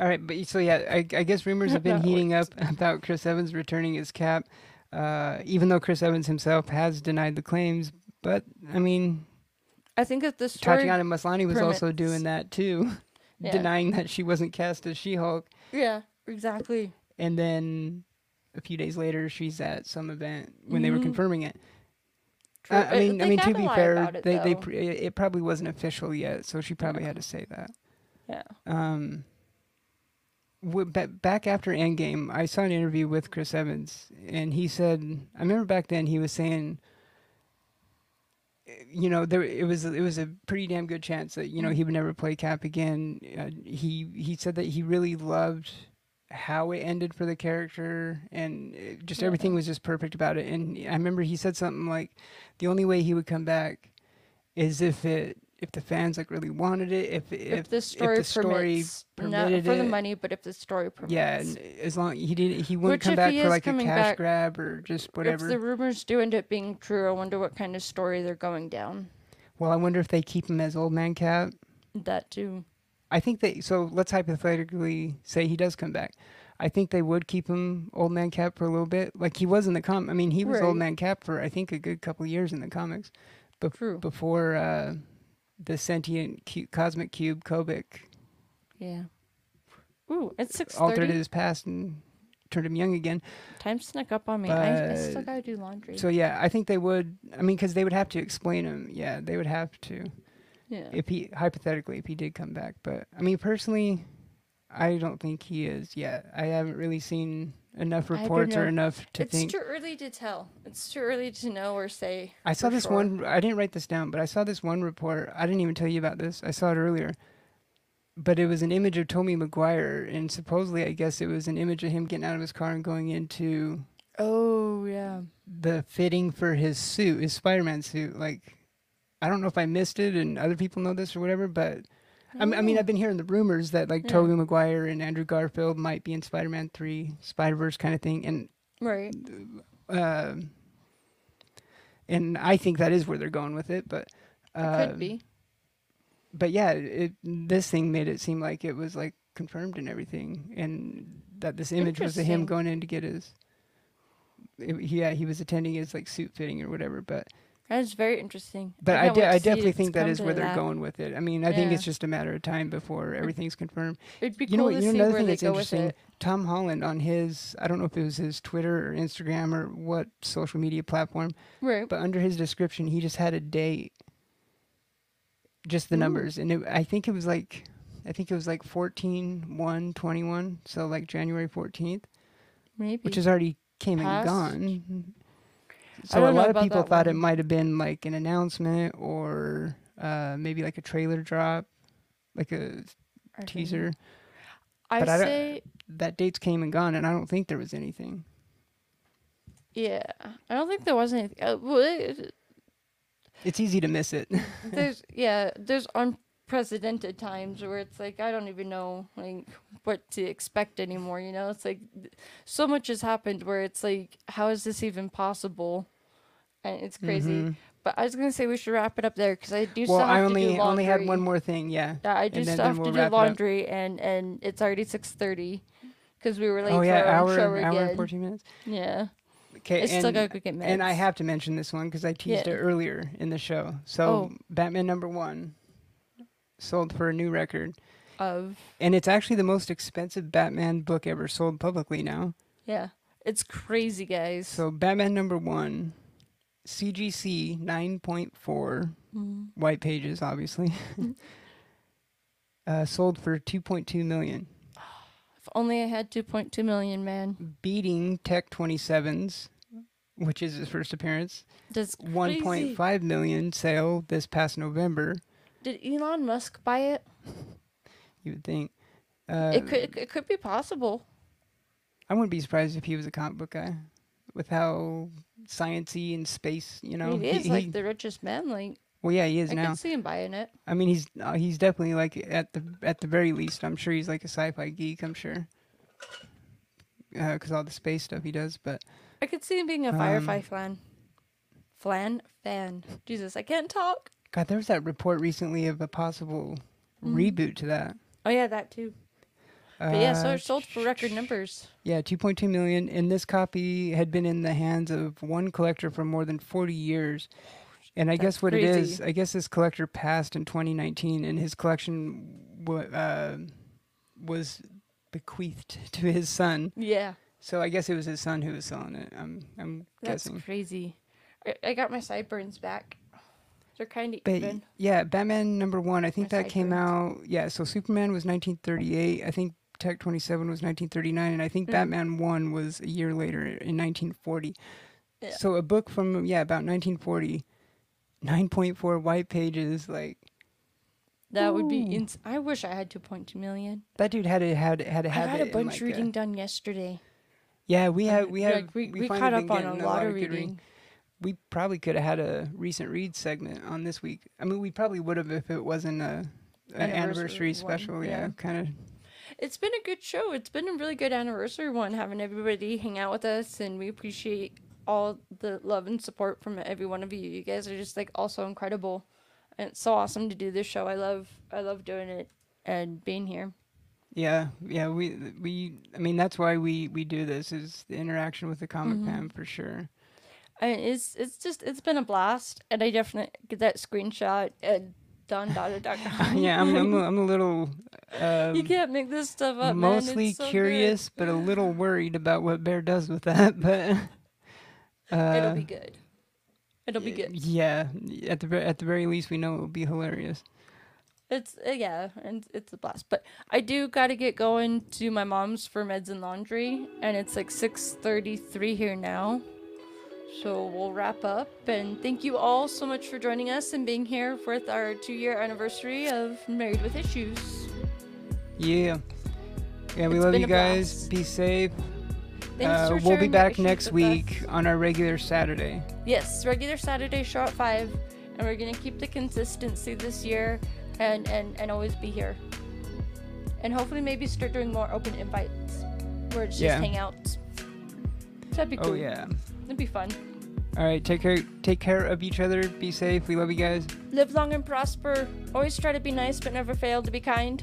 All right, but so yeah, I, I guess rumors have [laughs] been heating up about Chris Evans returning his Cap, uh, even though Chris Evans himself has denied the claims. But I mean, I think that the story. Tatiana Maslany was also doing that too, Yeah. [laughs] denying that she wasn't cast as She-Hulk. Yeah, exactly. And then a few days later, she's at some event when they were Mhm. confirming it. Uh, I mean, I mean to be fair, it, they they pr- it probably wasn't official yet, so she probably Yeah. had to say that. yeah. Um, w- ba- back after Endgame, I saw an interview with Chris Evans, and he said, I remember back then he was saying, you know, there it was it was a pretty damn good chance that you know he would never play Cap again. Uh, he he said that he really loved how it ended for the character and it- just Yeah. everything was just perfect about it and i remember he said something like the only way he would come back is if it if the fans like really wanted it if if, If, the story the story permits, not permitted for the money, but if the story permits. yeah as long he didn't he wouldn't Which come back for like a cash back- grab or just whatever If the rumors do end up being true, I wonder what kind of story they're going down. well i wonder if they keep him as old man cap That too. I think they so let's hypothetically say he does come back I think they would keep him old man cap for a little bit, like he was in the com. I mean, he was old man cap for I think a good couple of years in the comics. True. before uh, the sentient cu- cosmic cube Kobik Yeah. Ooh, it's six altered thirty. his past and turned him young again. Time snuck up on me. I, I still gotta do laundry. So yeah, I think they would. I mean, because they would have to explain him. Yeah, they would have to yeah. if he hypothetically if he did come back. But I mean, personally, I don't think he is yet. I haven't really seen enough reports or enough to it's think. too early to tell. It's too early to know or say. I saw this sure. one. I didn't write this down, but I saw this one report. I didn't even tell you about this. I saw it earlier. But it was an image of Tobey Maguire, and supposedly, I guess it was an image of him getting out of his car and going into Oh yeah. the fitting for his suit, his Spider-Man suit. Like, I don't know if I missed it, and other people know this or whatever. But I mean, Oh. I've been hearing the rumors that like Yeah. Tobey Maguire and Andrew Garfield might be in Spider-Man Three, Spider-Verse kind of thing, and Right. uh, and I think that is where they're going with it. But It uh, could be. But yeah, it this thing made it seem like it was like confirmed and everything, and that this image was of him going in to get his. it- yeah, he was attending his like suit fitting or whatever, but That is very interesting. but I, can't de- I definitely think that is where they're that. going with it. I mean, I think it's just a matter of time before everything's confirmed. It'd be you know cool what? to You know another thing that's interesting. Tom Holland on his I don't know if it was his Twitter or Instagram or what social media platform, Right. but under his description he just had a date just the Ooh. numbers, and it, I think it was like, I think it was like 14, 1, 21, so like January 14th, Maybe. which is already came Passed? and gone. So a lot of people thought it might have been like an announcement or uh, maybe like a trailer drop, like a I teaser. I but I say, That date's came and gone, and I don't think there was anything. yeah. I don't think there was anything. Uh, well, it- It's easy to miss it. there's [laughs] yeah there's unprecedented times where it's like i don't even know like what to expect anymore you know it's like so much has happened where it's like how is this even possible and it's crazy Mhm. but i was gonna say we should wrap it up there because i do Well, still have I to only do laundry only had one more thing. Yeah. yeah i do and still then have we'll to do laundry and and it's already 6.30 because we were late oh for yeah, hour show hour and again fourteen minutes. yeah Okay, i still and, gotta get meds. and I have to mention this one because I teased Yeah. it earlier in the show. So Oh. Batman number one sold for a new record, of? And it's actually the most expensive Batman book ever sold publicly now. yeah. It's crazy guys. So Batman number one, CGC nine point four, Mm. white pages obviously, [laughs] uh, sold for two point two million, if only i had 2.2 million man. Beating Tech 27's, which is his first appearance, That's one crazy. point five million sale this past November. Did Elon Musk buy it? [laughs] You would think. Uh, it could. It, could- be possible. I wouldn't be surprised if he was a comic book guy, with how sciency and space. You know, he is he- like he- the richest man. Like well, yeah, he is now. I now. could see him buying it. I mean, he's uh, he's definitely like at the at the very least. I'm sure he's like a sci-fi geek. I'm sure, because all the space stuff he does. But I could see him being a Um, Firefly fan. Flan fan. Jesus, I can't talk. God, there was that report recently of a possible Mhm. reboot to that. Oh yeah, that too. But yeah, so Uh, it sold for record numbers. Yeah, 2.2 million. And this copy had been in the hands of one collector for more than 40 years. And I That's guess what it is. I guess this collector passed in 2019, and his collection w- uh, was bequeathed to his son. Yeah, So I guess it was his son who was selling it. I'm, I'm that's guessing. crazy. I, I got my sideburns back. They're kind of even. yeah, Batman number one. I think that came out. Yeah, so Superman was 1938. I think Tech 27 was 1939, and I think Mm. Batman one was a year later in 1940. Yeah. So a book from yeah about 1940, 9.4 white pages. Like That would be. Ins- I wish I had 2.2 million. that dude had it had had a habit. got a bunch like, reading done yesterday. yeah, we have Uh, we have like, we, we, finally caught up on a getting lot of reading. reading. We probably could have had a recent read segment on this week. I mean, we probably would have if it wasn't a. An Anniversary anniversary one, special, yeah, yeah. kind of It's been a good show. It's been a really good anniversary one, having everybody hang out with us, and we appreciate all the love and support from every one of you. You guys are just like also incredible, and it's so awesome to do this show. I love, I love doing it and being here. Yeah, yeah, we we I mean that's why we we do this is the interaction with the comic Mhm. fam for sure. It's it's just it's been a blast, and I definitely get that screenshot at dondada.com. [laughs] yeah, I'm I'm a, [laughs] I'm a little um, you can't make this stuff up, man. mostly It's so good. curious but a little worried about what Bear does with that, [laughs] but uh, It'll be good. It'll be good. Yeah, at the at the very least we know it will be hilarious. It's uh, yeah, and it's a blast. But I do got to get going to my mom's for meds and laundry, and it's like six thirty-three here now. So we'll wrap up, and thank you all so much for joining us and being here with our two-year anniversary of Married with Issues. Yeah. Yeah, we It's love you guys. blast. Be safe. Thanks Uh, for we'll be back next week us. on our regular Saturday. Yes, regular Saturday show at five, and we're gonna keep the consistency this year, and and and always be here. And hopefully, maybe start doing more open invites, where it's just Yeah. hangouts. That'd be cool. Oh yeah. It'd be fun. All right, take care take care of each other. Be safe. We love you guys. Live long and prosper. Always try to be nice, but never fail to be kind.